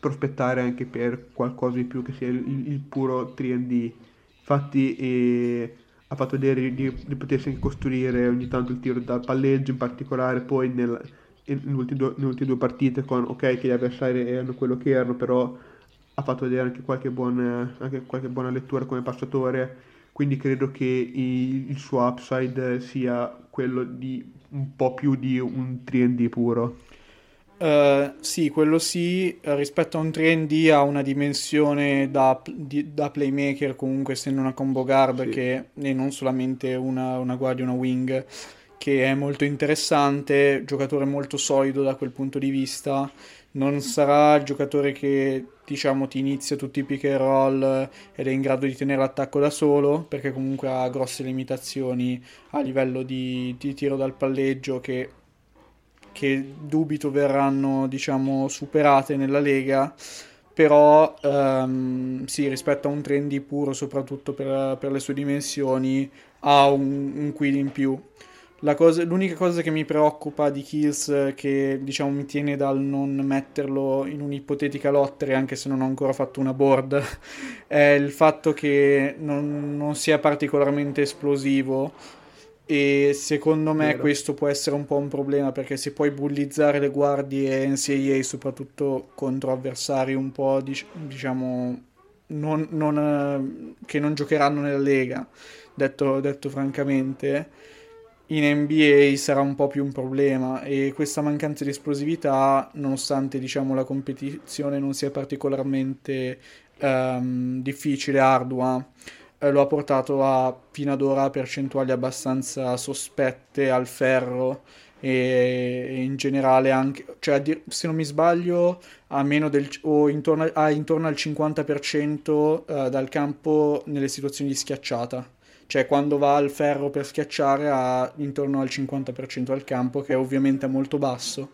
prospettare anche per qualcosa di più che sia il, il puro 3D. Infatti eh, ha fatto vedere di, di, potersi costruire ogni tanto il tiro dal palleggio, in particolare poi nel, nelle ultime due partite con ok che gli avversari erano quello che erano, però ha fatto vedere anche qualche, buon, anche qualche buona lettura come passatore, quindi credo che il, suo upside sia quello di un po' più di un 3D puro. Uh, sì, quello sì, rispetto a un 3D ha una dimensione da, di, da playmaker comunque essendo una combo guard sì. che è non solamente una, una guardia, una wing che è molto interessante, giocatore molto solido da quel punto di vista, non sarà il giocatore che diciamo ti inizia tutti i pick and roll ed è in grado di tenere l'attacco da solo perché comunque ha grosse limitazioni a livello di, di tiro dal palleggio che, che dubito verranno diciamo superate nella Lega però um, sì, rispetto a un trendy puro, soprattutto per, per le sue dimensioni, ha un, un quid in più. Cosa, l'unica cosa che mi preoccupa di Kills, che diciamo mi tiene dal non metterlo in un'ipotetica lottery, anche se non ho ancora fatto una board, è il fatto che non, non sia particolarmente esplosivo. E secondo me Vero. questo può essere un po' un problema perché se puoi bullizzare le guardie NCAA, soprattutto contro avversari un po' diciamo non, non, che non giocheranno nella Lega, detto, detto francamente in NBA sarà un po' più un problema e questa mancanza di esplosività, nonostante diciamo, la competizione non sia particolarmente um, difficile, ardua, eh, lo ha portato a fino ad ora percentuali abbastanza sospette al ferro e, in generale anche, cioè se non mi sbaglio, a meno del, o intorno, a, intorno al 50% uh, eh, dal campo nelle situazioni di schiacciata cioè quando va al ferro per schiacciare ha intorno al 50% al campo, che è ovviamente molto basso.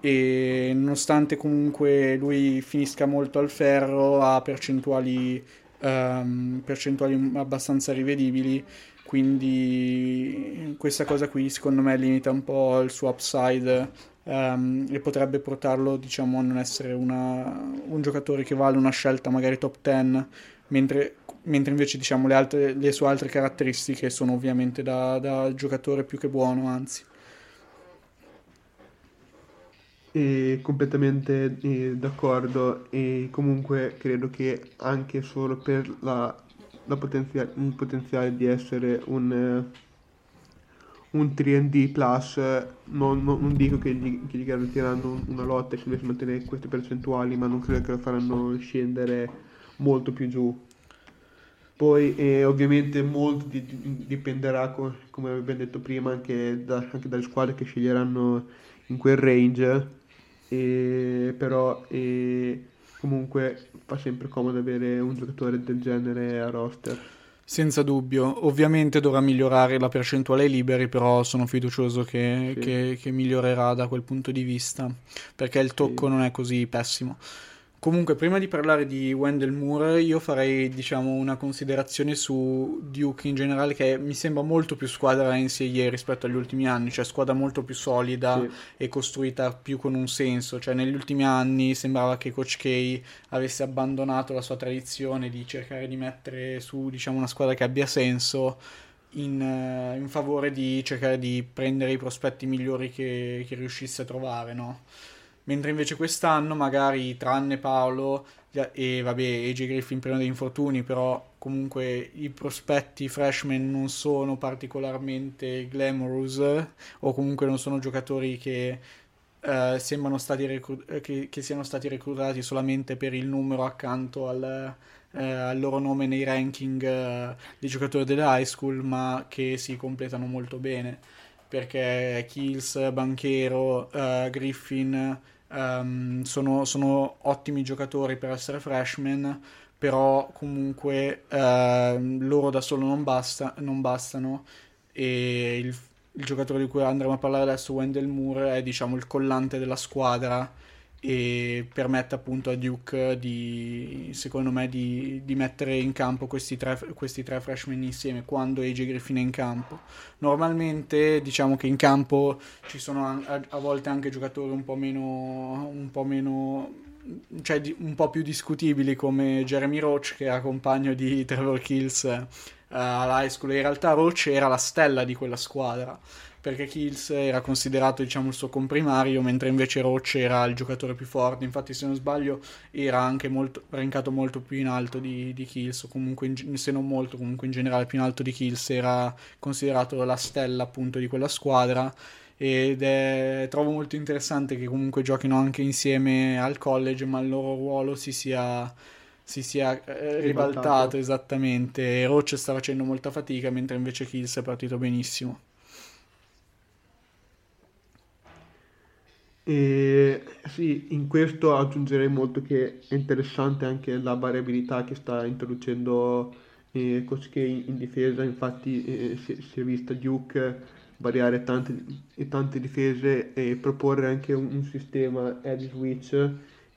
E nonostante comunque lui finisca molto al ferro, ha percentuali, um, percentuali abbastanza rivedibili. Quindi questa cosa qui secondo me limita un po' il suo upside um, e potrebbe portarlo diciamo a non essere una, un giocatore che vale una scelta magari top 10 mentre mentre invece diciamo le, altre, le sue altre caratteristiche sono ovviamente da, da giocatore più che buono, anzi. E completamente eh, d'accordo e comunque credo che anche solo per la, la potenzia- il potenziale di essere un, un 3D plus non, non, non, dico che gli, che gli garantiranno una lotta e si dovesse mantenere queste percentuali ma non credo che lo faranno scendere molto più giù poi eh, ovviamente molto di, di, dipenderà, co- come abbiamo detto prima, anche, da, anche, dalle squadre che sceglieranno in quel range, e, però e, comunque fa sempre comodo avere un giocatore del genere a roster. Senza dubbio, ovviamente dovrà migliorare la percentuale ai liberi, però sono fiducioso che, sì. che, che migliorerà da quel punto di vista, perché il tocco sì. non è così pessimo. Comunque, prima di parlare di Wendell Moore, io farei, diciamo, una considerazione su Duke in generale, che mi sembra molto più squadra NCAA rispetto agli ultimi anni, cioè squadra molto più solida sì. e costruita più con un senso. Cioè, negli ultimi anni sembrava che Coach K avesse abbandonato la sua tradizione di cercare di mettere su, diciamo, una squadra che abbia senso. In, uh, in favore di cercare di prendere i prospetti migliori che, che riuscisse a trovare, no? Mentre invece quest'anno magari tranne Paolo e vabbè AJ Griffin prima degli infortuni però comunque i prospetti freshman non sono particolarmente glamorous o comunque non sono giocatori che Uh, sembrano stati reclu- che, che, siano stati reclutati solamente per il numero accanto al, uh, al loro nome nei ranking uh, dei giocatori delle high school, ma che si completano molto bene. Perché Kills, Banchero, Griffin Um, sono, sono, ottimi giocatori per essere freshman, però comunque uh, loro da solo non, basta, non bastano. E il, il giocatore di cui andremo a parlare adesso, Wendell Moore, è diciamo il collante della squadra e permette appunto a Duke di, secondo me, di, di mettere in campo questi tre, questi tre freshman insieme quando AJ Griffin è in campo. Normalmente diciamo che in campo ci sono a, a volte anche giocatori un po' meno, un po' meno cioè un po' più discutibili come Jeremy Roach che era compagno di Trevor Kills uh, all'high school. In realtà Roach era la stella di quella squadra perché Kills era considerato diciamo il suo comprimario mentre invece Roach era il giocatore più forte. Infatti se non sbaglio era anche molto, rankato molto più in alto di, di Kills o comunque in, se non molto comunque in generale più in alto di Kills era considerato la stella appunto di quella squadra. Ed è, trovo molto interessante che comunque giochino anche insieme al college ma il loro ruolo si sia si sia eh, ribaltato esattamente. Roach sta facendo molta fatica mentre invece Kills è partito benissimo E sì, in questo aggiungerei molto che è interessante anche la variabilità che sta introducendo eh, Coach K in difesa, infatti eh, si, si, è vista Duke variare tante, tante difese e proporre anche un, un sistema edge switch,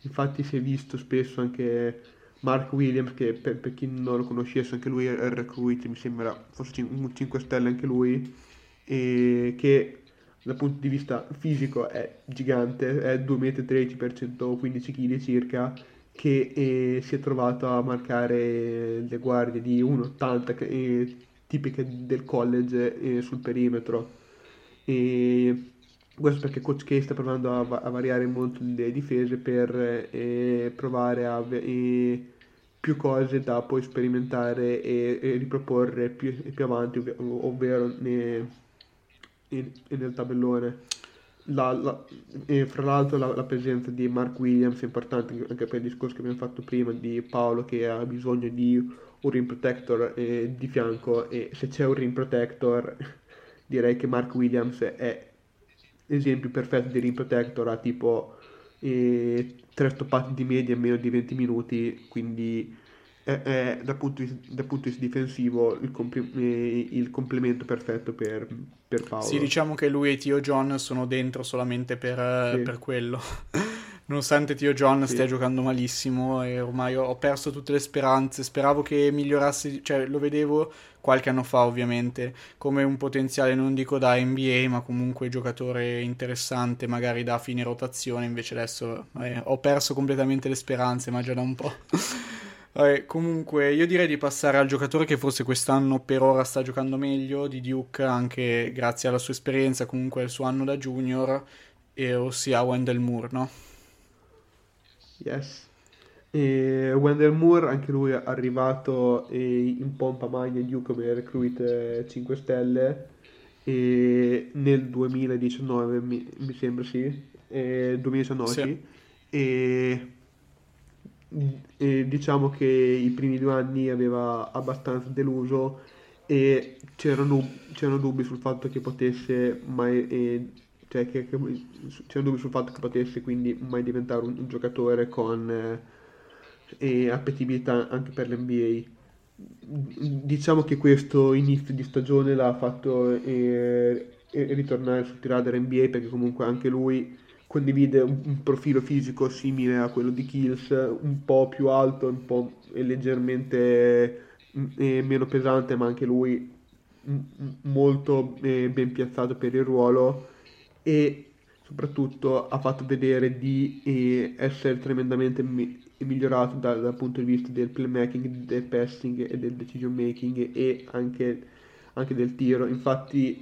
infatti si è visto spesso anche Mark Williams che per, per chi non lo conoscesse anche lui è recruit, mi sembra fosse un 5 stelle anche lui, e che dal punto di vista fisico è gigante, è 2,13 m per 115 kg circa, che eh, si è trovato a marcare le guardie di 1,80 eh, tipiche del college eh, sul perimetro. E questo perché Coach K sta provando a, a variare molto le difese per eh, provare a eh, più cose da poi sperimentare e, e riproporre più, più avanti, ovvero in, nel tabellone. La, la, e fra l'altro la, la, presenza di Mark Williams è importante anche per il discorso che abbiamo fatto prima di Paolo che ha bisogno di un rim protector eh, di fianco e se c'è un rim protector direi che Mark Williams è l'esempio perfetto di rim protector ha tipo eh, tre stoppati di media in meno di 20 minuti quindi è, è dal, punto di, dal, punto di, vista difensivo il, compl- eh, il complemento perfetto per, per, Paolo. Sì, diciamo che lui e Tio John sono dentro solamente per, sì. per quello. Nonostante Tio John sì. stia giocando malissimo e ormai ho perso tutte le speranze, speravo che migliorasse, cioè lo vedevo qualche anno fa ovviamente come un potenziale non dico da NBA ma comunque giocatore interessante magari da fine rotazione invece adesso eh, ho perso completamente le speranze ma già da un po' Vabbè, comunque io direi di passare al giocatore che forse quest'anno per ora sta giocando meglio di Duke, anche grazie alla sua esperienza, comunque al suo anno da junior, e ossia Wendell Moore, no? Yes. E Wendell Moore, anche lui è arrivato in pompa magna Duke come recruit 5 stelle e nel 2019 mi, mi sembra sì, eh, 2019 sì. sì. E e diciamo che i primi due anni aveva abbastanza deluso e c'erano, c'erano dubbi sul fatto che potesse mai eh, cioè che, che, c'erano dubbi sul fatto che potesse quindi mai diventare un, un giocatore con eh, appetibilità anche per l'NBA diciamo che questo inizio di stagione l'ha fatto eh, ritornare sul radar NBA perché comunque anche lui condivide un, profilo fisico simile a quello di Kills, un po' più alto, un po' leggermente eh, meno pesante, ma anche lui molto eh, ben piazzato per il ruolo e soprattutto ha fatto vedere di eh, essere tremendamente mi- migliorato dal, dal, punto di vista del playmaking, del passing e del decision making e anche, anche del tiro. Infatti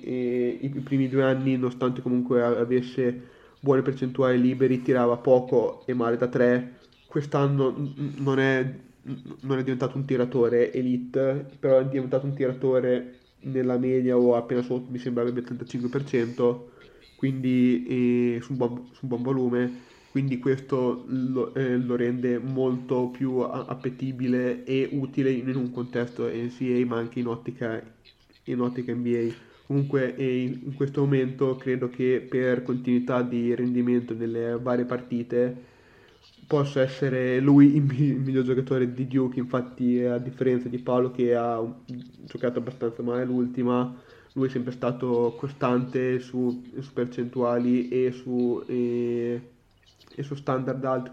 i primi due anni, nonostante comunque avesse buone percentuali liberi, tirava poco e male da 3. Quest'anno non è, non è diventato un tiratore elite, però è diventato un tiratore nella media o appena sotto, mi sembra abbia il 35%, quindi su, un buon, su, un buon, volume. Quindi questo lo, eh, lo rende molto più appetibile e utile in un contesto NCA ma anche in ottica, in ottica NBA. Comunque in questo momento credo che per continuità di rendimento nelle varie partite possa essere lui il miglior giocatore di Duke, infatti a differenza di Paolo che ha giocato abbastanza male l'ultima, lui è sempre stato costante su, su percentuali e su, e, e su standard alti,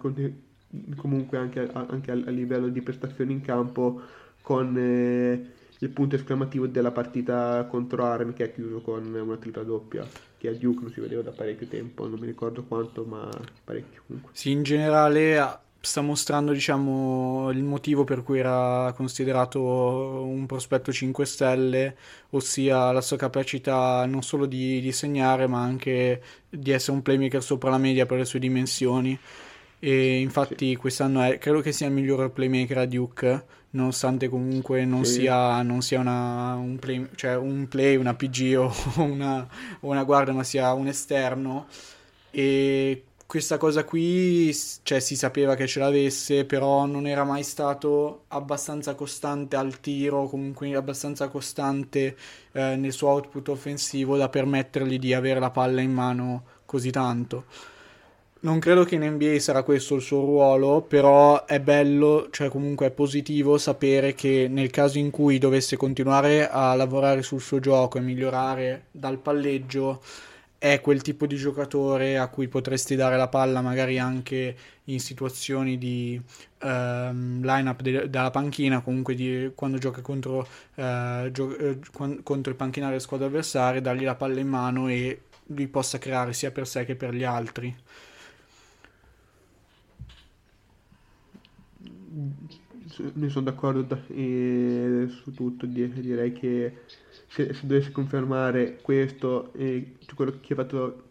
comunque anche, anche a, livello di prestazioni in campo, con eh, il punto esclamativo della partita contro Arm che ha chiuso con una tripla doppia che a Duke non si vedeva da parecchio tempo, non mi ricordo quanto, ma parecchio comunque. Sì, in generale sta mostrando diciamo, il motivo per cui era considerato un prospetto 5 stelle, ossia la sua capacità non solo di, di segnare ma anche di essere un playmaker sopra la media per le sue dimensioni e infatti sì. quest'anno è, credo che sia il miglior playmaker a Duke nonostante comunque non sì. sia, non sia una, un, play, cioè un play, una PG o una, una guardia ma sia un esterno e questa cosa qui cioè, si sapeva che ce l'avesse, però non era mai stato abbastanza costante al tiro, comunque abbastanza costante eh, nel suo output offensivo da permettergli di avere la palla in mano così tanto. Non credo che in NBA sarà questo il suo ruolo, però è bello, cioè comunque è positivo sapere che nel caso in cui dovesse continuare a lavorare sul suo gioco e migliorare dal palleggio, è quel tipo di giocatore a cui potresti dare la palla magari anche in situazioni di um, line-up de- dalla panchina, comunque di, quando gioca contro, uh, gio- uh, contro il panchinario della squadra avversaria, dargli la palla in mano e lui possa creare sia per sé che per gli altri. Ne sono d'accordo da, eh, su tutto, direi che se, se dovesse confermare questo e quello che ha fatto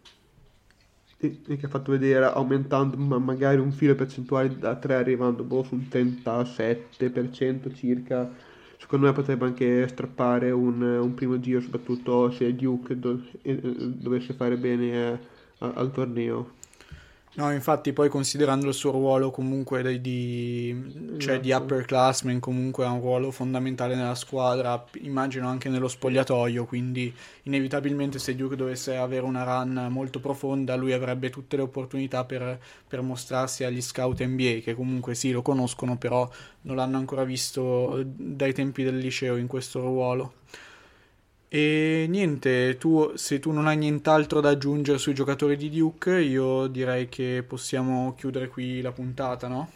e che ha fatto vedere aumentando ma magari un filo percentuale da 3 arrivando boh, su un 37% circa secondo me potrebbe anche strappare un, un primo giro soprattutto se Duke do, eh, dovesse fare bene eh, al torneo No, infatti poi considerando il suo ruolo comunque di, cioè di esatto. upperclassman, comunque ha un ruolo fondamentale nella squadra, immagino anche nello spogliatoio, quindi inevitabilmente se Duke dovesse avere una run molto profonda lui avrebbe tutte le opportunità per, per mostrarsi agli scout NBA, che comunque sì lo conoscono, però non l'hanno ancora visto dai tempi del liceo in questo ruolo. E niente, tu, se tu non hai nient'altro da aggiungere sui giocatori di Duke, io direi che possiamo chiudere qui la puntata, no?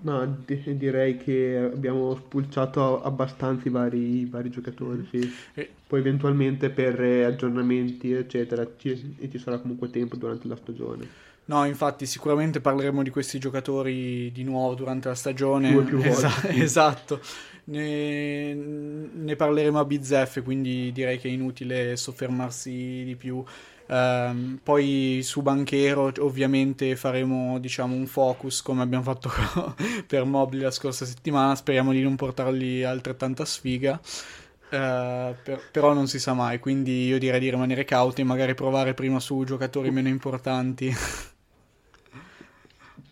No, di- direi che abbiamo spulciato abbastanza i vari, i vari giocatori, sì. E... Poi eventualmente per aggiornamenti, eccetera, ci, ci sarà comunque tempo durante la stagione. No, infatti sicuramente parleremo di questi giocatori di nuovo durante la stagione. Due più volte. Esa-. Esatto ne, ne parleremo a bizzeffe, quindi direi che è inutile soffermarsi di più. Um, poi su Banchero ovviamente faremo diciamo un focus come abbiamo fatto per Mobili la scorsa settimana. Speriamo di non portargli altrettanta sfiga. Uh, per, però non si sa mai quindi io direi di rimanere cauti e magari provare prima su giocatori meno importanti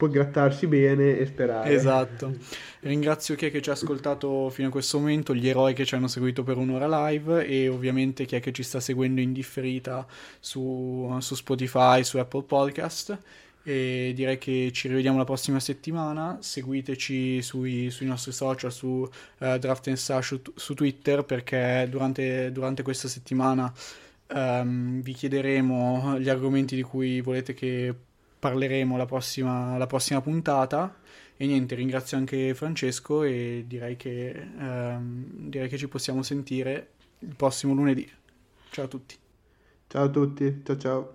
può grattarsi bene e sperare. Esatto. Ringrazio chi è che ci ha ascoltato fino a questo momento, gli eroi che ci hanno seguito per un'ora live e ovviamente chi è che ci sta seguendo in differita su, su Spotify, su Apple Podcast. E direi che ci rivediamo la prossima settimana. Seguiteci sui, sui nostri social, su uh, Draft and Stash su, su, Twitter, perché durante, durante questa settimana um, vi chiederemo gli argomenti di cui volete che parleremo la prossima, la prossima puntata. E niente, ringrazio anche Francesco e direi che, ehm, direi che ci possiamo sentire il prossimo lunedì. Ciao a tutti. Ciao a tutti, ciao ciao.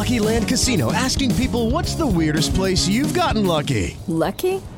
Lucky Land Casino asking people what's the weirdest place you've gotten lucky? Lucky?